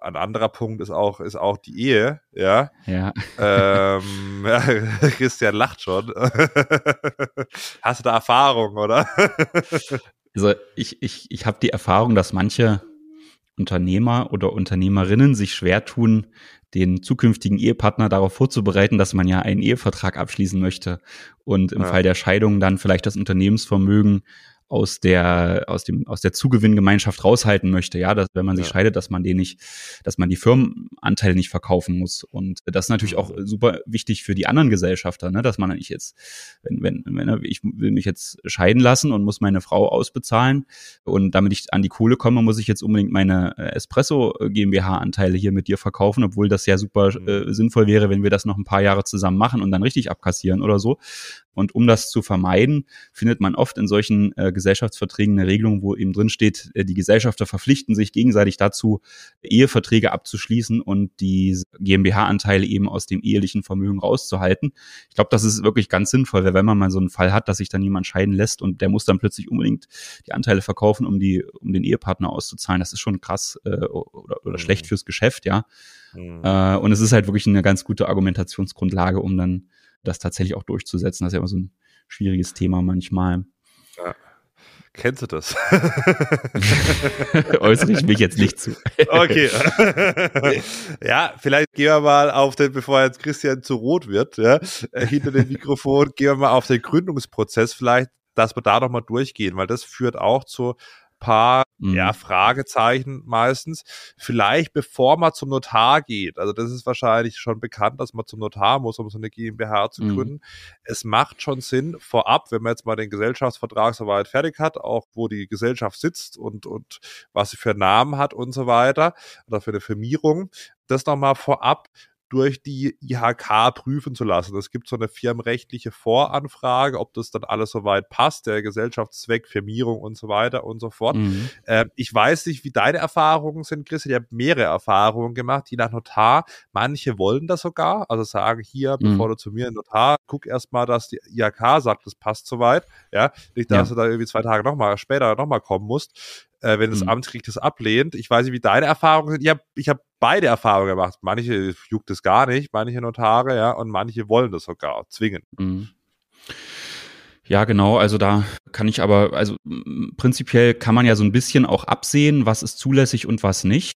ein anderer Punkt ist auch, ist auch die Ehe, ja. Ja. Ähm, ja Christian lacht schon. Hast du da Erfahrung, oder? also ich, ich, ich habe die Erfahrung, dass manche Unternehmer oder Unternehmerinnen sich schwer tun, den zukünftigen Ehepartner darauf vorzubereiten, dass man ja einen Ehevertrag abschließen möchte und im ja. Fall der Scheidung dann vielleicht das Unternehmensvermögen aus der, aus dem, aus der Zugewinngemeinschaft raushalten möchte, ja, dass wenn man sich ja. scheidet, dass man den nicht, dass man die Firmenanteile nicht verkaufen muss. Und das ist natürlich auch super wichtig für die anderen Gesellschafter, ne, dass man nicht jetzt, wenn, wenn, wenn ich will mich jetzt scheiden lassen und muss meine Frau ausbezahlen und damit ich an die Kohle komme, muss ich jetzt unbedingt meine äh, Espresso GmbH-Anteile hier mit dir verkaufen, obwohl das ja super mhm. äh, sinnvoll wäre, wenn wir das noch ein paar Jahre zusammen machen und dann richtig abkassieren oder so. Und um das zu vermeiden, findet man oft in solchen äh, Gesellschaftsverträgen eine Regelung, wo eben drin steht, äh, die Gesellschafter verpflichten sich gegenseitig dazu, Eheverträge abzuschließen und die GmbH-Anteile eben aus dem ehelichen Vermögen rauszuhalten. Ich glaube, das ist wirklich ganz sinnvoll, weil wenn man mal so einen Fall hat, dass sich dann jemand scheiden lässt und der muss dann plötzlich unbedingt die Anteile verkaufen, um die, um den Ehepartner auszuzahlen, das ist schon krass äh, oder, oder mhm. schlecht fürs Geschäft, ja. Mhm. Äh, und es ist halt wirklich eine ganz gute Argumentationsgrundlage, um dann das tatsächlich auch durchzusetzen. Das ist ja immer so ein schwieriges Thema manchmal. Ja. Kennst du das? Äußere ich mich jetzt nicht zu. okay. ja, vielleicht gehen wir mal auf den, bevor jetzt Christian zu rot wird, ja, äh, hinter dem Mikrofon, gehen wir mal auf den Gründungsprozess vielleicht, dass wir da noch mal durchgehen, weil das führt auch zu paar mhm. ja, Fragezeichen meistens. Vielleicht bevor man zum Notar geht, also das ist wahrscheinlich schon bekannt, dass man zum Notar muss, um so eine GmbH zu mhm. gründen. Mhm. Es macht schon Sinn, vorab, wenn man jetzt mal den Gesellschaftsvertrag soweit fertig hat, auch wo die Gesellschaft sitzt und, und was sie für Namen hat und so weiter, oder für eine Firmierung, das nochmal vorab durch die IHK prüfen zu lassen. Es gibt so eine firmenrechtliche Voranfrage, ob das dann alles soweit passt, der Gesellschaftszweck, Firmierung und so weiter und so fort. Mhm. Äh, ich weiß nicht, wie deine Erfahrungen sind, Chris. Ich habe mehrere Erfahrungen gemacht, je nach Notar. Manche wollen das sogar, also sagen hier, mhm. bevor du zu mir Notar, guck erst mal, dass die IHK sagt, das passt soweit. Ja, nicht, dass ja. du da irgendwie zwei Tage nochmal später nochmal kommen musst äh, wenn das mhm. Amtsgericht das ablehnt. Ich weiß nicht, wie deine Erfahrungen sind. Ich habe ich hab beide Erfahrungen gemacht. Manche juckt es gar nicht, manche Notare, ja, und manche wollen das sogar zwingen. Mhm. Ja, genau. Also da kann ich aber, also prinzipiell kann man ja so ein bisschen auch absehen, was ist zulässig und was nicht.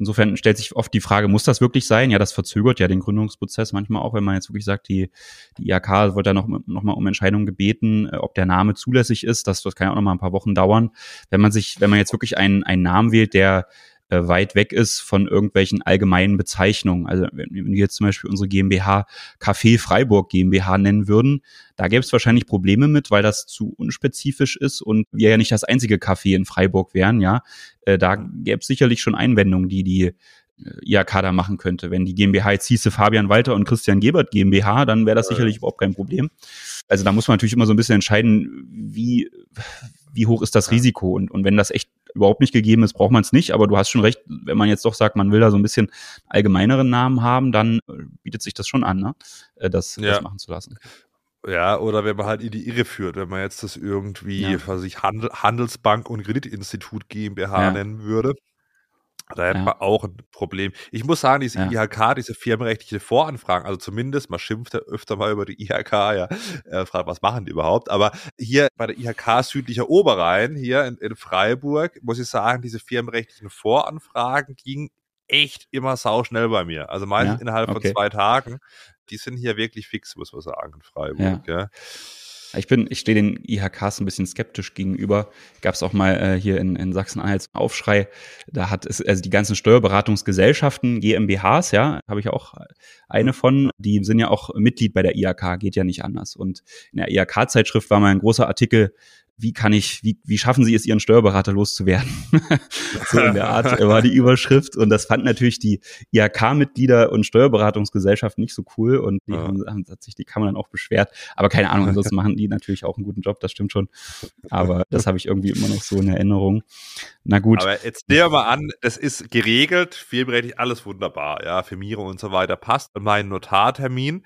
Insofern stellt sich oft die Frage, muss das wirklich sein? Ja, das verzögert ja den Gründungsprozess manchmal auch, wenn man jetzt wirklich sagt, die, die IHK wird da noch, noch mal um Entscheidungen gebeten, äh, ob der Name zulässig ist. Das, das kann ja auch noch mal ein paar Wochen dauern. Wenn man sich, wenn man jetzt wirklich einen, einen Namen wählt, der äh, weit weg ist von irgendwelchen allgemeinen Bezeichnungen. Also wenn wir jetzt zum Beispiel unsere GmbH Café Freiburg GmbH nennen würden, da gäbe es wahrscheinlich Probleme mit, weil das zu unspezifisch ist und wir ja nicht das einzige Café in Freiburg wären, ja. Äh, da gäbe es sicherlich schon Einwendungen, die die äh, IHK da machen könnte. Wenn die GmbH jetzt hieße Fabian Walter und Christian Gebert GmbH, dann wäre das sicherlich überhaupt kein Problem. Also da muss man natürlich immer so ein bisschen entscheiden, wie, wie hoch ist das Risiko und, und wenn das echt überhaupt nicht gegeben ist, braucht man es nicht. Aber du hast schon recht, wenn man jetzt doch sagt, man will da so ein bisschen allgemeineren Namen haben, dann äh, bietet sich das schon an, ne? Äh, das, ja. das machen zu lassen. Ja, oder wenn man halt in die Irre führt, wenn man jetzt das irgendwie, ja. was ich Handel, Handelsbank und Kreditinstitut GmbH ja. nennen würde. Da hätten ja. wir auch ein Problem. Ich muss sagen, diese ja. IHK, diese firmenrechtliche Voranfragen, also zumindest, man schimpft ja öfter mal über die IHK, ja, äh, fragt, was machen die überhaupt? Aber hier bei der IHK südlicher Oberrhein, hier in, in Freiburg, muss ich sagen, diese firmenrechtlichen Voranfragen gingen echt immer sauschnell bei mir. Also meistens ja? innerhalb okay. von zwei Tagen. Die sind hier wirklich fix, muss man sagen, in Freiburg. Ja. Ich bin, ich stehe den IHKs ein bisschen skeptisch gegenüber. Gab es auch mal äh, hier in, in Sachsen-Anhalt Aufschrei. Da hat es, also die ganzen Steuerberatungsgesellschaften, GmbHs, ja, habe ich auch eine von, die sind ja auch Mitglied bei der IHK, geht ja nicht anders. Und in der IHK-Zeitschrift war mal ein großer Artikel, wie kann ich, wie, wie schaffen Sie es, Ihren Steuerberater loszuwerden? so in der Art war die Überschrift. Und das fanden natürlich die IHK-Mitglieder und Steuerberatungsgesellschaften nicht so cool. Und die ja. haben, haben sich die Kammer dann auch beschwert. Aber keine Ahnung, ansonsten machen die natürlich auch einen guten Job, das stimmt schon. Aber das habe ich irgendwie immer noch so in Erinnerung. Na gut. Aber jetzt nehmen wir mal an, das ist geregelt, vielberechtigt, alles wunderbar. Ja, Firmierung und so weiter passt. Mein Notartermin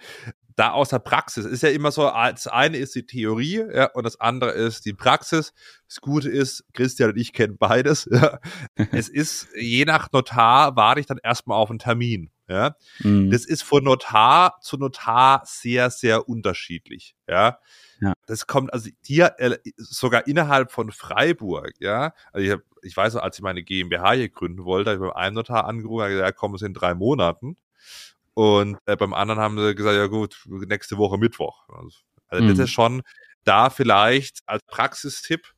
da aus der Praxis ist ja immer so, das eine ist die Theorie ja, und das andere ist die Praxis. Das Gute ist, Christian und ich kennen beides. Ja. es ist, je nach Notar warte ich dann erstmal auf einen Termin. Ja. Mhm. Das ist von Notar zu Notar sehr, sehr unterschiedlich. Ja. ja. Das kommt also hier äh, sogar innerhalb von Freiburg, ja. Also ich, hab, ich weiß noch, als ich meine GmbH hier gründen wollte, habe ich beim einen Notar angerufen gesagt, ja, komm, es in drei Monaten. Und äh, beim anderen haben sie gesagt, ja gut, nächste Woche Mittwoch. Also, also mhm. das ist schon da vielleicht als Praxistipp,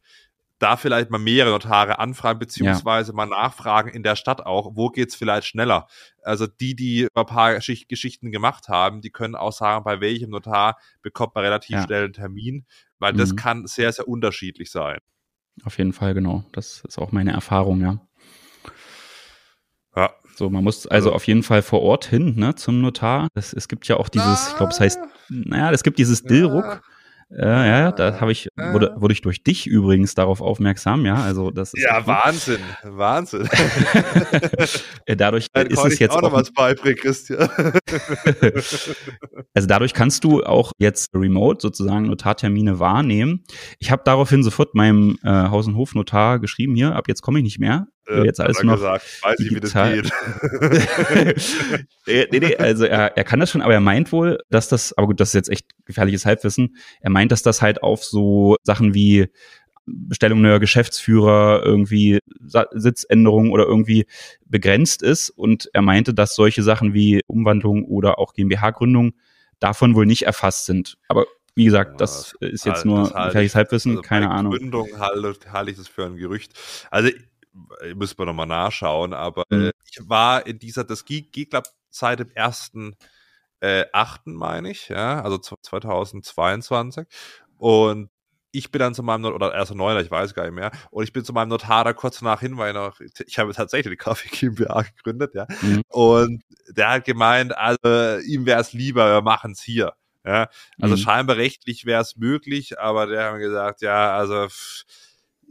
da vielleicht mal mehrere Notare anfragen, beziehungsweise ja. mal nachfragen in der Stadt auch, wo geht's vielleicht schneller. Also die, die ein paar Geschicht Geschichten gemacht haben, die können auch sagen, bei welchem Notar bekommt man relativ ja. schnell einen Termin, weil mhm. das kann sehr, sehr unterschiedlich sein. Auf jeden Fall, genau. Das ist auch meine Erfahrung, ja. Ja, so, man muss also auf jeden Fall vor Ort hin, ne, zum Notar. Es, es gibt ja auch dieses, ich glaube, es heißt, naja, es gibt dieses Dillruck. Äh, ja, da habe ich, wurde, wurde ich durch dich übrigens darauf aufmerksam, ja. Also das ist ja Wahnsinn, Wahnsinn. Äh, dadurch Dann ist es jetzt auch noch was beibringen, Christian. also dadurch kannst du auch jetzt remote sozusagen Notartermine wahrnehmen. Ich habe daraufhin sofort meinem äh, Haus- und Hofnotar geschrieben, hier, ab jetzt komme ich nicht mehr. Äh, jetzt alles noch gesagt, weiß. Ich, wie das geht. nee, nee, also er, er kann das schon, aber er meint wohl, dass das, aber gut, das ist jetzt echt gefährliches Halbwissen. Er meint, dass das halt auf so Sachen wie Bestellung neuer Geschäftsführer, irgendwie Sitzänderung oder irgendwie begrenzt ist. Und er meinte, dass solche Sachen wie Umwandlung oder auch GmbH-Gründung davon wohl nicht erfasst sind. Aber wie gesagt, ja, das ist jetzt halt, nur gefährliches Halbwissen, also keine Ahnung. Gründung halte, halte ich das für ein Gerücht. Also müssen wir nochmal nachschauen, aber mhm. äh, ich war in dieser, das glaube seit dem ersten äh, 8. meine ich, ja, also 2022 und ich bin dann zu meinem, oder erst neuner, ich weiß gar nicht mehr, und ich bin zu meinem Notar da kurz danach hin, weil noch, ich habe tatsächlich die Kaffee GmbH gegründet, ja, mhm. und der hat gemeint, also ihm wäre es lieber, wir machen es hier. Ja, also mhm. scheinbar rechtlich wäre es möglich, aber der hat gesagt, ja, also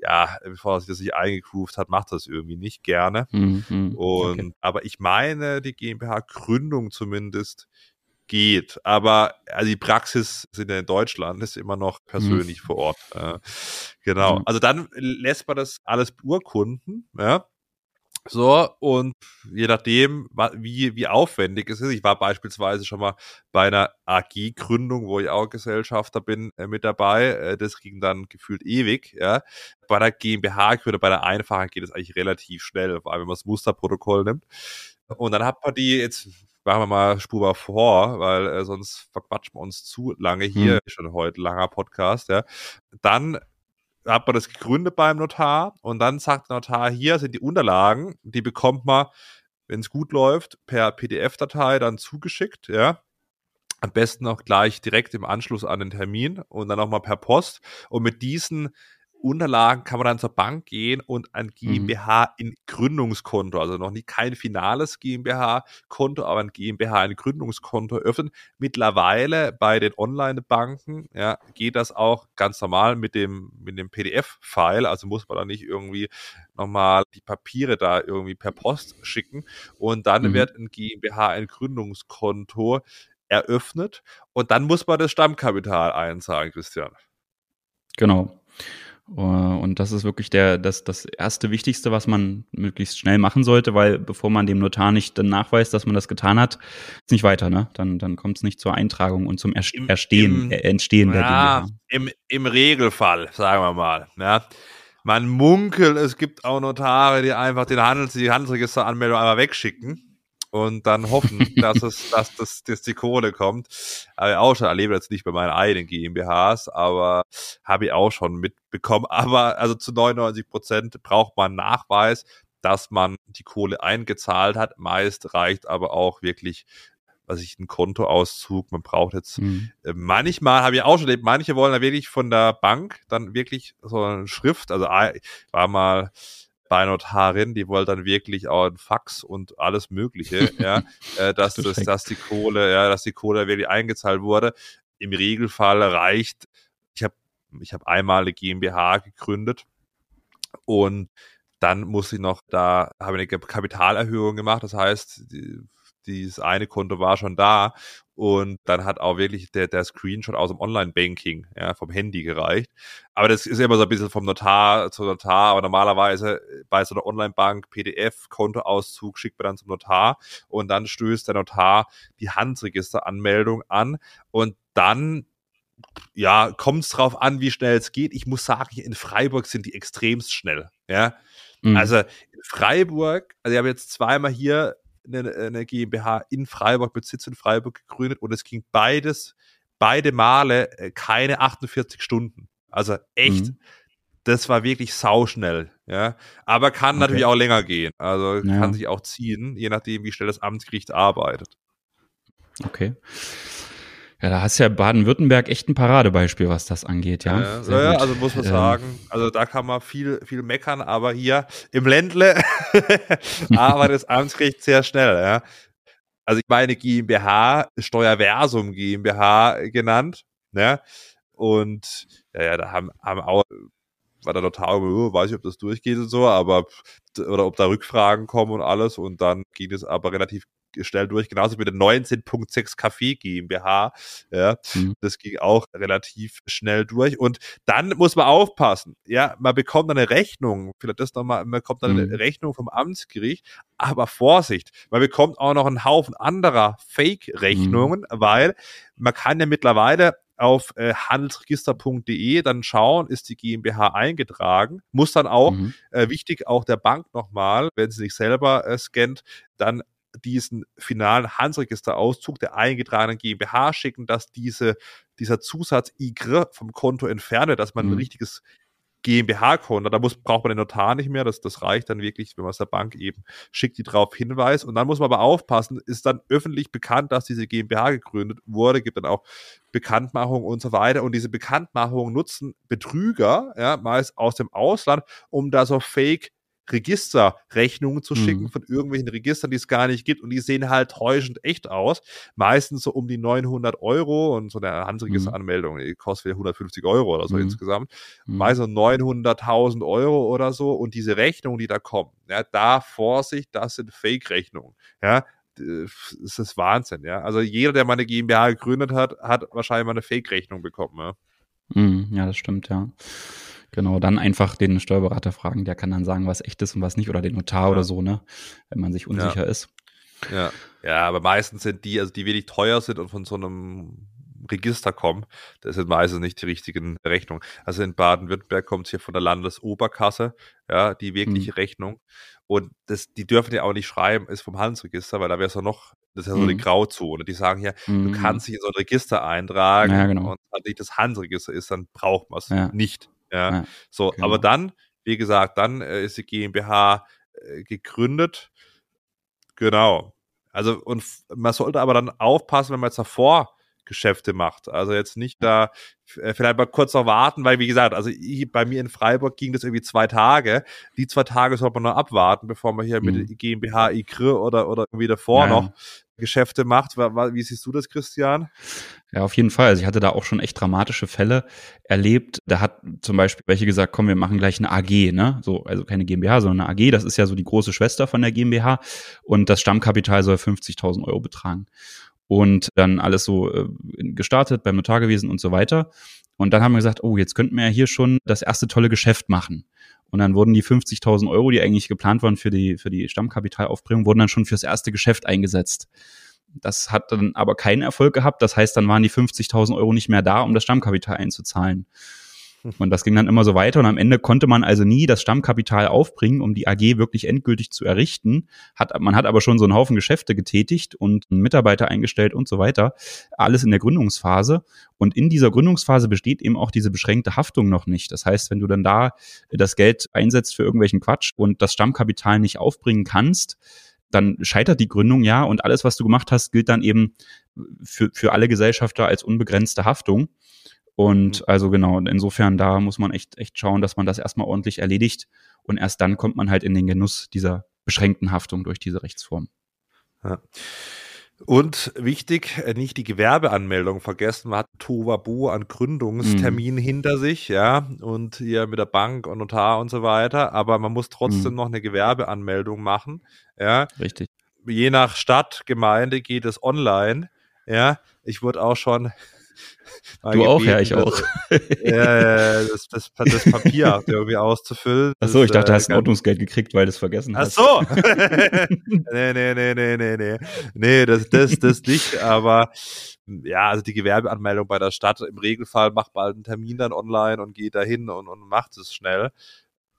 ja, bevor er sich das nicht eingegroovt hat, macht das irgendwie nicht gerne. Mhm. mhm. Und okay. aber ich meine, die GmbH-Gründung zumindest geht. Aber also die Praxis sind ja in Deutschland, ist immer noch mhm. persönlich mhm. vor Ort. Äh, genau. Mhm. Also dann lässt man das alles beurkunden, ja. So, und je nachdem, wie, wie aufwendig es ist, ich war beispielsweise schon mal bei einer AG-Gründung, wo ich auch Gesellschafter bin, äh, mit dabei. Äh, das ging dann gefühlt ewig, ja. Bei der GmbH-Gründung, bei der einfachen geht es eigentlich relativ schnell, vor allem wenn man das Musterprotokoll nimmt. Und dann hat man die jetzt, machen wir mal spurbar vor, weil äh, sonst verquatschen wir uns zu lange hier, hm. schon heute langer Podcast, ja. Dann hat man das gegründet beim Notar und dann sagt der Notar, hier sind die Unterlagen, die bekommt man, wenn es gut läuft, per PDF-Datei dann zugeschickt, ja. Am besten auch gleich direkt im Anschluss an den Termin und dann nochmal per Post. Und mit diesen Unterlagen kann man dann zur Bank gehen und ein GmbH mhm. in Gründungskonto, also noch nicht kein finales GmbH-Konto, aber ein GmbH in Gründungskonto öffnen. Mittlerweile bei den Online-Banken ja, geht das auch ganz normal mit dem, mit dem PDF-File, also muss man da nicht irgendwie nochmal die Papiere da irgendwie per Post schicken und dann mhm. wird ein GmbH ein Gründungskonto eröffnet und dann muss man das Stammkapital einzahlen, Christian. Genau. Äh, und das ist wirklich der, das, das erste Wichtigste, was man möglichst schnell machen sollte, weil bevor man dem Notar nicht dann nachweist, dass man das getan hat, ist nicht weiter, ne? Dann, dann kommt es nicht zur Eintragung und zum Erstehen, Im, äh, Entstehen der ja, Im, Im Regelfall, sagen wir mal. Ja. Man munkelt, es gibt auch Notare, die einfach den Handels, die Handelsregisteranmeldung einmal wegschicken und dann hoffen, dass es, dass das, dass die Kohle kommt. Habe ich auch schon erlebt, jetzt nicht bei meinen eigenen GmbHs, aber habe ich auch schon mitbekommen. Aber also zu 99 Prozent braucht man Nachweis, dass man die Kohle eingezahlt hat. Meist reicht aber auch wirklich was ich, ein Kontoauszug, man braucht jetzt, mhm. äh, manchmal habe ich auch schon erlebt, manche wollen da wirklich von der Bank dann wirklich so eine Schrift, also ich war mal bei Notarin, die wollte dann wirklich auch ein Fax und alles Mögliche, ja, äh, dass, das, dass die Kohle, ja, dass die Kohle wirklich eingezahlt wurde. Im Regelfall reicht, ich habe ich hab einmal eine GmbH gegründet und dann muss ich noch, da habe ich eine Kapitalerhöhung gemacht, das heißt, die, dieses eine Konto war schon da und dann hat auch wirklich der, der Screenshot aus dem Online-Banking, ja, vom Handy gereicht. Aber das ist immer so ein bisschen vom Notar zu Notar, aber normalerweise bei so einer Online-Bank PDF, Kontoauszug schickt man dann zum Notar und dann stößt der Notar die Handregisteranmeldung an und dann ja, kommt es drauf an, wie schnell es geht. Ich muss sagen, in Freiburg sind die extremst schnell. Ja, mhm. also in Freiburg, also ich habe jetzt zweimal hier eine, eine GmbH in Freiburg mit Sitz in Freiburg gegründet und es ging beides, beide Male äh, keine 48 Stunden. Also echt, mhm. das war wirklich sauschnell, ja. Aber kann okay. natürlich auch länger gehen. Also ja. kann sich auch ziehen, je nachdem, wie schnell das Amtsgericht arbeitet. Okay. Ja, da hast ja Baden-Württemberg echt ein Paradebeispiel, was das angeht, ja. ja, ja also muss man ähm. sagen, also da kann man viel, viel meckern, aber hier im Ländle arbeitet das Amtsgericht sehr schnell, ja. Also ich meine GmbH, Steuerversum GmbH genannt, ne? Und ja, ja, da haben, haben auch war der Notar, oh, weiß ich, ob das durchgeht und so, aber oder ob da Rückfragen kommen und alles und dann ging es aber relativ schnell durch, genauso wie der 19.6 Kaffee GmbH. Ja, mhm. das ging auch relativ schnell durch. Und dann muss man aufpassen. Ja, man bekommt eine Rechnung, vielleicht das nochmal, man bekommt dann eine mhm. Rechnung vom Amtsgericht, aber Vorsicht, man bekommt auch noch einen Haufen anderer Fake-Rechnungen, mhm. weil man kann ja mittlerweile auf äh, handelsregister.de dann schauen, ist die GmbH eingetragen, muss dann auch, mhm. äh, wichtig auch der Bank nochmal, wenn sie sich selber äh, scannt, dann diesen finalen Handelsregisterauszug der eingetragenen GmbH schicken, dass diese, dieser Zusatz IGR vom Konto entferne, dass man mhm. ein richtiges GmbH-Konto. Da muss, braucht man den Notar nicht mehr. Das, das reicht dann wirklich, wenn man es der Bank eben schickt, die darauf hinweist. Und dann muss man aber aufpassen, ist dann öffentlich bekannt, dass diese GmbH gegründet wurde, gibt dann auch Bekanntmachung und so weiter. Und diese Bekanntmachung nutzen Betrüger, ja, meist aus dem Ausland, um da so Fake Registerrechnungen zu schicken mhm. von irgendwelchen Registern, die es gar nicht gibt und die sehen halt täuschend echt aus. Meistens so um die 900 Euro und so eine Handelsregisteranmeldung, die kostet 150 Euro oder so mhm. insgesamt. Mhm. Meistens 900.000 Euro oder so und diese Rechnungen, die da kommen, ja, da Vorsicht, das sind Fake-Rechnungen. Ja, das ist Wahnsinn, ja. Also jeder, der mal eine GmbH gegründet hat, hat wahrscheinlich mal eine Fake-Rechnung bekommen, ja. Mhm, ja, das stimmt, ja. Genau, dann einfach den Steuerberater fragen, der kann dann sagen, was echt ist und was nicht, oder den Notar ja. oder so, ne, wenn man sich unsicher ja. ist. Ja. ja, aber meistens sind die, also die wenig teuer sind und von so einem Register kommen, das sind meistens nicht die richtigen Rechnungen. Also in Baden-Württemberg kommt es hier von der Landesoberkasse, ja, die wirkliche mhm. Rechnung. Und das, die dürfen ja auch nicht schreiben, ist vom Handelsregister, weil da wäre es ja noch, das ist ja so mhm. eine Grauzone. Die sagen ja, mhm. du kannst dich in so ein Register eintragen ja, genau. und wenn nicht das Handelsregister ist, dann braucht man es ja. nicht. Ja, ja so, genau. aber dann, wie gesagt, dann äh, ist die GmbH äh, gegründet. Genau. Also, und man sollte aber dann aufpassen, wenn man jetzt davor Geschäfte macht. Also jetzt nicht da äh, vielleicht mal kurz noch warten, weil wie gesagt, also ich, bei mir in Freiburg ging das irgendwie zwei Tage. Die zwei Tage sollte man noch abwarten, bevor man hier mhm. mit GmbH, IKR oder, oder irgendwie davor ja. noch Geschäfte macht. Wie siehst du das, Christian? Ja, auf jeden Fall. Also ich hatte da auch schon echt dramatische Fälle erlebt. Da hat zum Beispiel welche gesagt, komm, wir machen gleich eine AG, ne? So, also keine GmbH, sondern eine AG. Das ist ja so die große Schwester von der GmbH. Und das Stammkapital soll 50.000 Euro betragen. Und dann alles so äh, gestartet, beim Notar gewesen und so weiter. Und dann haben wir gesagt, oh, jetzt könnten wir ja hier schon das erste tolle Geschäft machen. Und dann wurden die 50.000 Euro, die eigentlich geplant waren für die, für die Stammkapitalaufbringung, wurden dann schon fürs erste Geschäft eingesetzt. Das hat dann aber keinen Erfolg gehabt. Das heißt, dann waren die 50.000 Euro nicht mehr da, um das Stammkapital einzuzahlen. Und das ging dann immer so weiter und am Ende konnte man also nie das Stammkapital aufbringen, um die AG wirklich endgültig zu errichten. Hat, man hat aber schon so einen Haufen Geschäfte getätigt und Mitarbeiter eingestellt und so weiter. Alles in der Gründungsphase. Und in dieser Gründungsphase besteht eben auch diese beschränkte Haftung noch nicht. Das heißt, wenn du dann da das Geld einsetzt für irgendwelchen Quatsch und das Stammkapital nicht aufbringen kannst, dann scheitert die Gründung ja und alles, was du gemacht hast, gilt dann eben für, für alle Gesellschafter als unbegrenzte Haftung. Und mhm. also genau, insofern da muss man echt, echt schauen, dass man das erstmal ordentlich erledigt und erst dann kommt man halt in den Genuss dieser beschränkten Haftung durch diese Rechtsform. Ja. Und wichtig, äh, nicht die Gewerbeanmeldung vergessen. Man hat Tovabu an Gründungsterminen mhm. hinter sich, ja, und hier mit der Bank und Notar und so weiter. Aber man muss trotzdem mhm. noch eine Gewerbeanmeldung machen, ja. Richtig. Je nach Stadt, Gemeinde geht es online, ja. Ich wurde auch schon Du auch, ja, ich auch. ja, das, das, das Papier irgendwie auszufüllen. Achso, ich dachte, du hast ein äh, Ordnungsgeld gekriegt, weil du es vergessen hast. Ach so. nee, nee, nee, nee, nee, nee. Nee, das, das, das nicht, aber ja, also die Gewerbeanmeldung bei der Stadt, im Regelfall macht man einen Termin dann online und geht dahin und, und macht es schnell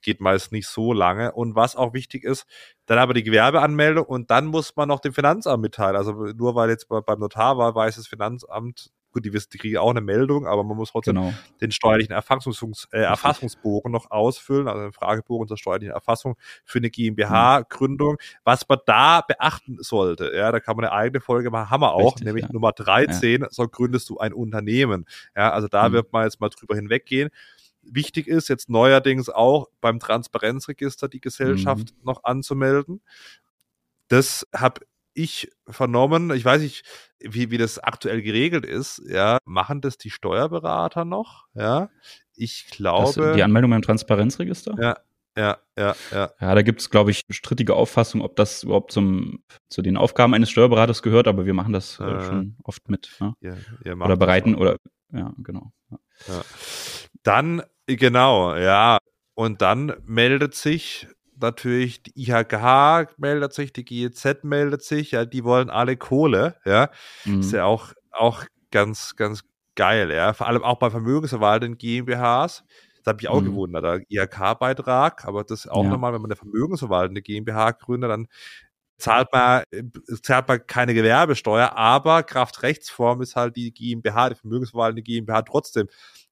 geht meist nicht so lange. Und was auch wichtig ist, dann aber die Gewerbeanmeldung und dann muss man noch dem Finanzamt mitteilen. Also nur weil jetzt beim Notar war, weiß das Finanzamt, Gut, die, wissen, die kriegen auch eine Meldung, aber man muss trotzdem genau. den steuerlichen Erfassungs äh, Erfassungsbogen noch ausfüllen, also den Fragebogen zur steuerlichen Erfassung für eine GmbH-Gründung. Was man da beachten sollte, ja, da kann man eine eigene Folge machen, haben wir auch, Richtig, nämlich ja. Nummer 13, ja. so gründest du ein Unternehmen. Ja, also da mhm. wird man jetzt mal drüber hinweggehen wichtig ist, jetzt neuerdings auch beim Transparenzregister die Gesellschaft mhm. noch anzumelden. Das habe ich vernommen, ich weiß nicht, wie, wie das aktuell geregelt ist, ja, machen das die Steuerberater noch, ja. Ich glaube. Das, die Anmeldung beim Transparenzregister? Ja. ja, ja, ja. Ja, da gibt es, glaube ich, strittige Auffassung, ob das überhaupt zum, zu den Aufgaben eines Steuerberaters gehört, aber wir machen das äh, äh, schon oft mit. Ne? Ihr, ihr oder bereiten oder ja, genau. Ja. Ja. Dann, genau, ja. Und dann meldet sich natürlich die IHK meldet sich, die GEZ meldet sich, ja, die wollen alle Kohle, ja. Mhm. Ist ja auch, auch ganz, ganz geil, ja. Vor allem auch bei vermögensverwaltenden GmbHs. Das habe ich auch mhm. gewundert, der IHK-Beitrag, aber das auch ja. nochmal, wenn man eine vermögensverwaltende GmbH gründet, dann zahlt man, äh, zahlt man keine Gewerbesteuer, aber Kraftrechtsform ist halt die GmbH, die vermögensverwaltende GmbH trotzdem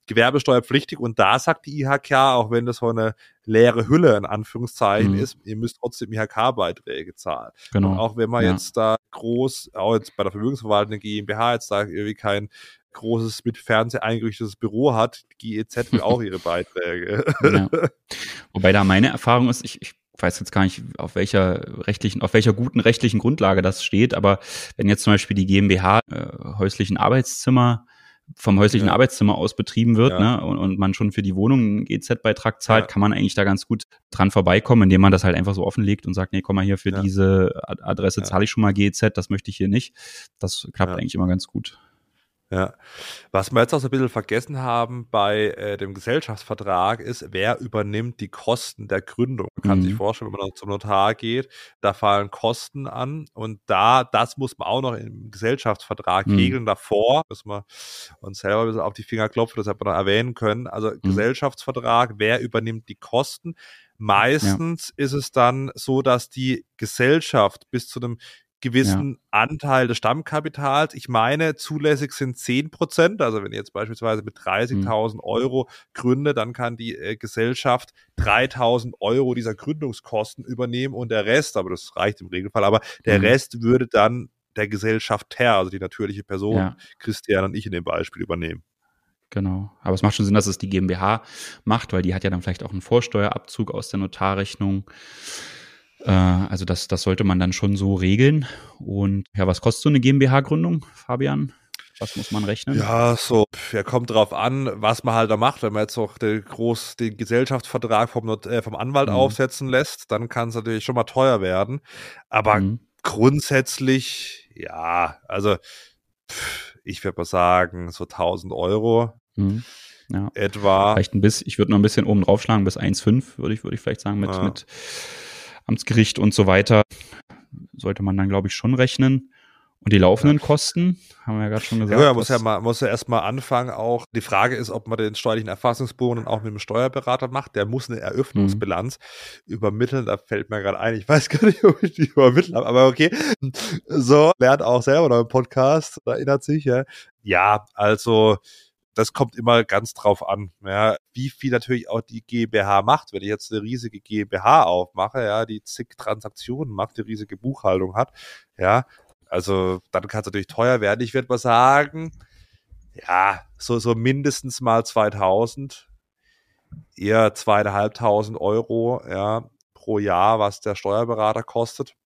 gewerbesteuerpflichtig und da sagt die IHK, auch wenn das so eine leere Hülle in Anführungszeichen mhm. ist, ihr müsst trotzdem IHK-Beiträge zahlen. Genau. Und auch wenn man ja. jetzt da groß, auch jetzt bei der vermögensverwaltenden GmbH jetzt da irgendwie kein großes mit Fernseher eingerichtetes Büro hat, GEZ will auch ihre Beiträge. Ja. Wobei da meine Erfahrung ist, ich, ich weiß jetzt gar nicht, auf welcher rechtlichen, auf welcher guten rechtlichen Grundlage das steht, aber wenn jetzt zum Beispiel die GmbH äh, häuslichen Arbeitszimmer vom häuslichen ja. Arbeitszimmer aus betrieben wird ja. ne, und, und, man schon für die Wohnung einen GZ-Beitrag zahlt, ja. kann man eigentlich da ganz gut dran vorbeikommen, indem man das halt einfach so offenlegt und sagt, nee, komm mal hier, für diese Adresse zahle ich schon mal GZ, das möchte ich hier nicht. Das klappt eigentlich immer ganz gut. Ja. Was wir jetzt auch so ein bisschen vergessen haben bei äh, dem Gesellschaftsvertrag ist, wer übernimmt die Kosten der Gründung. Man kann mhm. sich vorstellen, wenn man zum Notar geht, da fallen Kosten an und da, das muss man auch noch im Gesellschaftsvertrag mhm. regeln. Davor müssen wir uns selber ein bisschen auf die Finger klopfen, das hat man noch erwähnen können. Also mhm. Gesellschaftsvertrag, wer übernimmt die Kosten? Meistens ja. ist es dann so, dass die Gesellschaft bis zu einem gewissen ja. Anteil des Stammkapitals. Ich meine, zulässig sind 10 Prozent. Also wenn ihr jetzt beispielsweise mit 30.000 mhm. Euro gründe, dann kann die äh, Gesellschaft 3.000 Euro dieser Gründungskosten übernehmen und der Rest, aber das reicht im Regelfall, aber der mhm. Rest würde dann der Gesellschaft her, also die natürliche Person, ja. Christian und ich in dem Beispiel übernehmen. Genau. Aber es macht schon Sinn, dass es die GmbH macht, weil die hat ja dann vielleicht auch einen Vorsteuerabzug aus der Notarrechnung. Äh, also das, das sollte man dann schon so regeln. Und ja, was kostet so eine GmbH-Gründung, Fabian? Was muss man rechnen? Ja, so, ja, kommt drauf an, was man halt da macht. Wenn man jetzt auch den, groß, den Gesellschaftsvertrag vom, äh, vom Anwalt mhm. aufsetzen lässt, dann kann es natürlich schon mal teuer werden. Aber mhm. grundsätzlich, ja, also ich würde mal sagen, so 1000 Euro. Mhm. Ja. Etwa. Vielleicht ein bisschen, ich würde noch ein bisschen oben draufschlagen, bis 1,5 würde ich, würde ich vielleicht sagen, mit, ja. mit Amtsgericht und so weiter, sollte man dann, glaube ich, schon rechnen. Und die laufenden Kosten, haben wir ja gerade schon gesagt. Ja, muss ja mal, muss ja erstmal anfangen auch. Die Frage ist, ob man den steuerlichen Erfassungsbogen auch mit einem Steuerberater macht. Der muss eine Eröffnungsbilanz mhm. übermitteln. Da fällt mir gerade ein, ich weiß gar nicht, ob ich die übermittelt habe, aber okay. So, lernt auch selber noch im Podcast, erinnert sich, ja. Ja, also, das kommt immer ganz drauf an, ja, wie viel natürlich auch die GmbH macht. Wenn ich jetzt eine riesige GmbH aufmache, ja, die zig Transaktionen macht, die riesige Buchhaltung hat, ja, also dann kann es natürlich teuer werden. Ich würde mal sagen, ja, so, so mindestens mal 2000, eher zweieinhalbtausend Euro, ja, pro Jahr, was der Steuerberater kostet.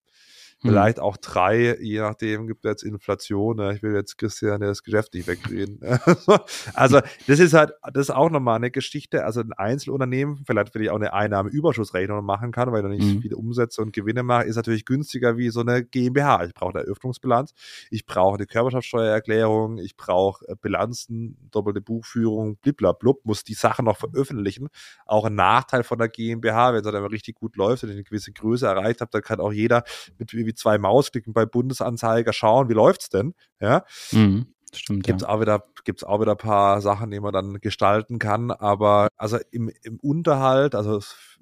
Hm. Vielleicht auch drei, je nachdem, gibt es jetzt Inflation. Ne? Ich will jetzt Christian das Geschäft nicht wegreden. also, das ist halt, das ist auch nochmal eine Geschichte. Also, ein Einzelunternehmen, vielleicht will ich auch eine Einnahmeüberschussrechnung machen kann, weil ich nicht mhm. viele Umsätze und Gewinne mache, ist natürlich günstiger wie so eine GmbH. Ich brauche eine Eröffnungsbilanz, ich brauche eine Körperschaftssteuererklärung, ich brauche äh, Bilanzen, doppelte Buchführung, bliblablub, muss die Sachen noch veröffentlichen. Auch ein Nachteil von der GmbH, wenn es dann richtig gut läuft und ich eine gewisse Größe erreicht habe, dann kann auch jeder mit wie zwei Mausklicken bei Bundesanzeiger schauen, wie läuft's denn? Ja. Mhm. Stimmt, gibt's ja. auch wieder gibt's auch wieder ein paar Sachen, die man dann gestalten kann, aber also im, im Unterhalt, also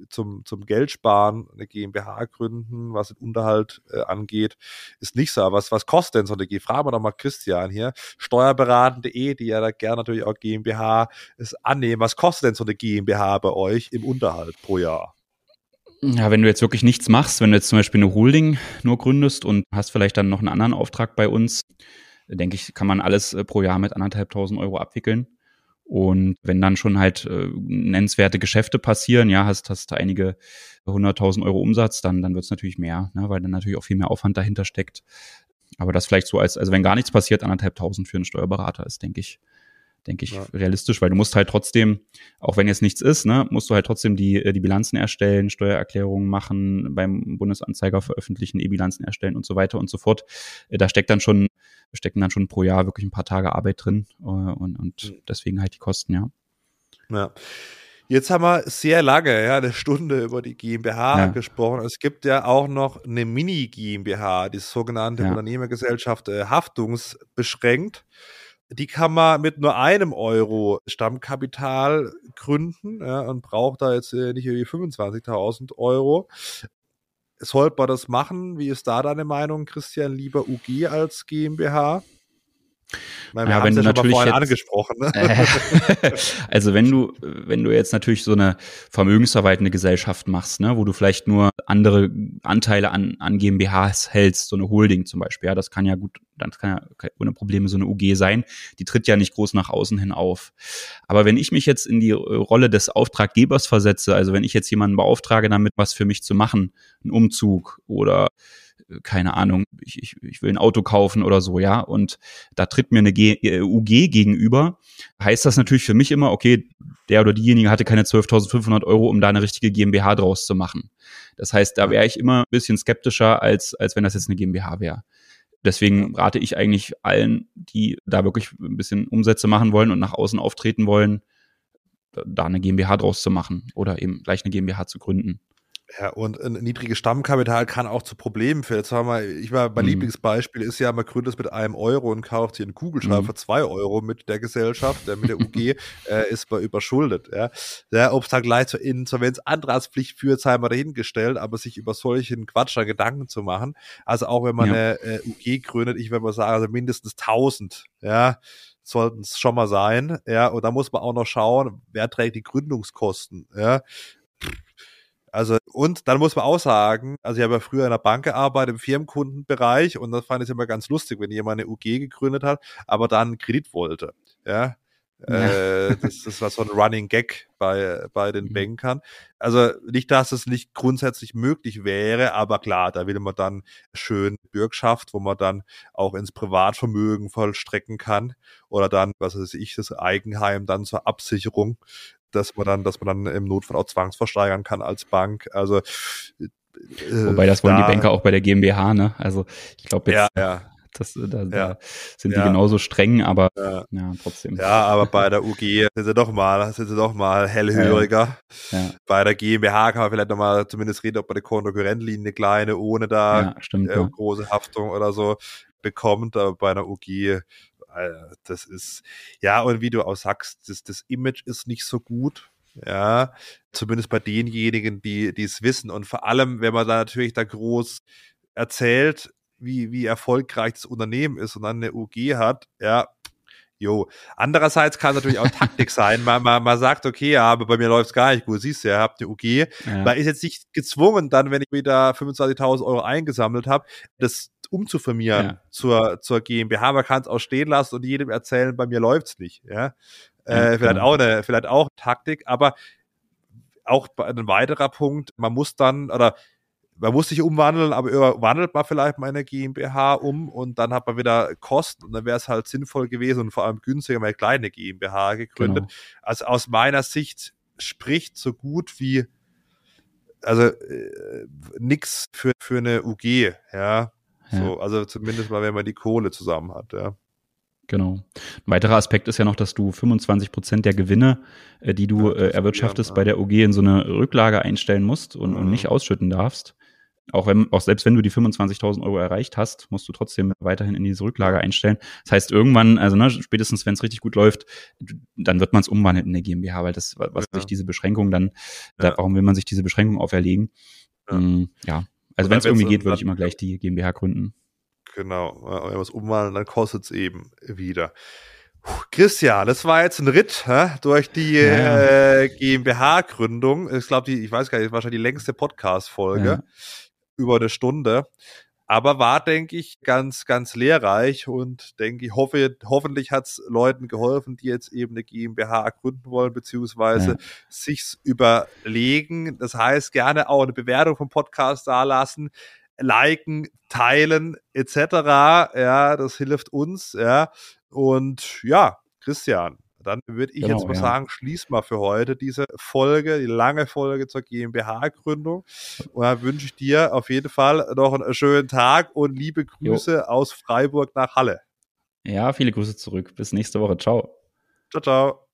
zum zum Geldsparen eine GmbH gründen, was den Unterhalt äh, angeht, ist nicht so. Aber was was kostet denn so eine G? Fragen wir doch mal Christian hier, steuerberaten.de, die ja da gerne natürlich auch GmbH ist annehmen. Was kostet denn so eine GmbH bei euch im Unterhalt pro Jahr? Ja, wenn du jetzt wirklich nichts machst, wenn du jetzt zum Beispiel eine Holding nur gründest und hast vielleicht dann noch einen anderen Auftrag bei uns, denke ich, kann man alles äh, pro Jahr mit anderthalbtausend Euro abwickeln. Und wenn dann schon halt äh, nennenswerte Geschäfte passieren, ja, hast, hast einige hunderttausend Euro Umsatz, dann, dann wird es natürlich mehr, ne, weil dann natürlich auch viel mehr Aufwand dahinter steckt. Aber das vielleicht so als, also wenn gar nichts passiert, anderthalbtausend für einen Steuerberater ist, denke ich, denke ich, ja. realistisch, weil du musst halt trotzdem, auch wenn jetzt nichts ist, ne, musst du halt trotzdem die, äh, die Bilanzen erstellen, Steuererklärungen machen, beim Bundesanzeiger veröffentlichen, E-Bilanzen erstellen und so weiter und so fort. Äh, da steckt dann schon, stecken dann schon pro Jahr wirklich ein paar Tage Arbeit drin äh, und, und mhm. deswegen halt die Kosten, ja. Ja. Jetzt haben wir sehr lange, ja, eine Stunde über die GmbH ja. gesprochen. Es gibt ja auch noch eine Mini-GmbH, die sogenannte ja. Unternehmergesellschaft äh, haftungsbeschränkt. Die kann man mit nur einem Euro Stammkapital gründen ja, und braucht da jetzt äh, nicht irgendwie 25.000 Euro. Sollte man das machen? Wie ist da deine Meinung, Christian? Lieber UG als GmbH? Meine, ja, wenn du ja natürlich jetzt, angesprochen. Ne? also wenn du, wenn du jetzt natürlich so eine vermögensverwaltende Gesellschaft machst, ne, wo du vielleicht nur andere Anteile an, an GmbHs hältst, so eine Holding zum Beispiel, ja, das kann ja gut, das kann ja ohne Probleme so eine UG sein, die tritt ja nicht groß nach außen hin auf. Aber wenn ich mich jetzt in die Rolle des Auftraggebers versetze, also wenn ich jetzt jemanden beauftrage, damit was für mich zu machen, einen Umzug oder keine Ahnung, ich, ich, ich will ein Auto kaufen oder so, ja, und da tritt mir eine G äh, UG gegenüber, heißt das natürlich für mich immer, okay, der oder diejenige hatte keine 12.500 Euro, um da eine richtige GmbH draus zu machen. Das heißt, da wäre ich immer ein bisschen skeptischer, als, als wenn das jetzt eine GmbH wäre. Deswegen rate ich eigentlich allen, die da wirklich ein bisschen Umsätze machen wollen und nach außen auftreten wollen, da eine GmbH draus zu machen oder eben gleich eine GmbH zu gründen. Ja, und ein niedriges Stammkapital kann auch zu Problemen führen. Jetzt haben wir, ich war, mein mhm. Lieblingsbeispiel ist ja, man gründet es mit einem Euro und kauft sich einen Kugelschreiber mhm. für zwei Euro mit der Gesellschaft, der mit der UG, äh, ist man überschuldet. Ja. ja Ob es dann gleich zur Insolvenzantragspflicht führt, sei mal dahingestellt, aber sich über solchen Quatsch da Gedanken zu machen. Also auch wenn man ja. eine äh, UG gründet, ich würde mal sagen, also mindestens 1000, ja, sollten es schon mal sein, ja, und da muss man auch noch schauen, wer trägt die Gründungskosten, ja, also, und dann muss man auch sagen, also ich habe ja früher in der Bank gearbeitet, im Firmenkundenbereich, und das fand ich immer ganz lustig, wenn jemand eine UG gegründet hat, aber dann Kredit wollte. Ja. äh, das, das war so ein Running Gag bei, bei den mhm. Bankern. Also nicht, dass es nicht grundsätzlich möglich wäre, aber klar, da will man dann schön Bürgschaft, wo man dann auch ins Privatvermögen vollstrecken kann oder dann, was weiß ich, das Eigenheim dann zur Absicherung dass man dann, dass man dann im Notfall auch zwangsversteigern kann als Bank. Also äh, Wobei das wollen da, die Banker auch bei der GmbH, ne? Also ich glaube jetzt. Ja, ja. Das, äh, da, ja. da sind ja. die genauso streng, aber ja. ja. trotzdem. Ja, aber bei der UG sind sie doch mal, sind sie doch mal hellhöriger. Ja. Bei der GmbH kann man vielleicht nochmal zumindest reden, ob man eine Konkurrentlinie eine kleine, ohne da stimmt, äh, große Haftung oder so bekommt. Aber bei einer UG das ist, ja, und wie du auch sagst, das, das Image ist nicht so gut. Ja, zumindest bei denjenigen, die, die es wissen. Und vor allem, wenn man da natürlich da groß erzählt, wie, wie erfolgreich das Unternehmen ist und dann eine UG hat, ja, Jo. Andererseits kann es natürlich auch Taktik sein. Man, man, man sagt, okay, ja, aber bei mir läuft es gar nicht gut. Siehst du, ihr habt eine UG. Ja. Man ist jetzt nicht gezwungen, dann, wenn ich wieder 25.000 Euro eingesammelt habe, das umzufirmieren ja. zur, zur GmbH. Man kann es auch stehen lassen und jedem erzählen, bei mir läuft's nicht. Ja? Äh, ja vielleicht, auch eine, vielleicht auch Taktik, aber auch ein weiterer Punkt, man muss dann, oder man muss sich umwandeln, aber wandelt man vielleicht mal eine GmbH um und dann hat man wieder Kosten und dann wäre es halt sinnvoll gewesen und vor allem günstiger, mal eine kleine GmbH gegründet. Genau. Also aus meiner Sicht spricht so gut wie also äh, nix für, für eine UG, ja. So, also zumindest mal, wenn man die Kohle zusammen hat, ja. Genau. Ein weiterer Aspekt ist ja noch, dass du 25 Prozent der Gewinne, äh, die du ja, äh, erwirtschaftest, ja. bei der OG in so eine Rücklage einstellen musst und, mhm. und nicht ausschütten darfst. Auch wenn, auch selbst wenn du die 25.000 Euro erreicht hast, musst du trotzdem weiterhin in diese Rücklage einstellen. Das heißt, irgendwann, also ne, spätestens wenn es richtig gut läuft, dann wird man es umwandeln in eine GmbH, weil das, was ja. sich diese Beschränkung dann, da, warum will man sich diese Beschränkung auferlegen? Ja. Mm, ja. Also wenn es irgendwie geht, würde ich immer gleich die GmbH gründen. Genau, wenn wir es umwandeln, dann kostet es eben wieder. Christian, das war jetzt ein Ritt hä, durch die ja. äh, GmbH-Gründung. Ich glaube, die, ich weiß gar nicht, wahrscheinlich die längste Podcast-Folge. Ja. Über eine Stunde. Aber war, denke ich, ganz, ganz lehrreich und denke ich, hoffe, hoffentlich hat es Leuten geholfen, die jetzt eben eine GmbH gründen wollen, beziehungsweise ja. sich's überlegen. Das heißt, gerne auch eine Bewertung vom Podcast da lassen, liken, teilen, etc. Ja, das hilft uns, ja. Und ja, Christian, Dann würde ich genau, jetzt mal ja. sagen, schließ mal für heute diese Folge, die lange Folge zur GmbH-Gründung. Und dann wünsche ich dir auf jeden Fall noch einen schönen Tag und liebe Grüße jo. aus Freiburg nach Halle. Ja, viele Grüße zurück. Bis nächste Woche. Ciao. Ciao, ciao.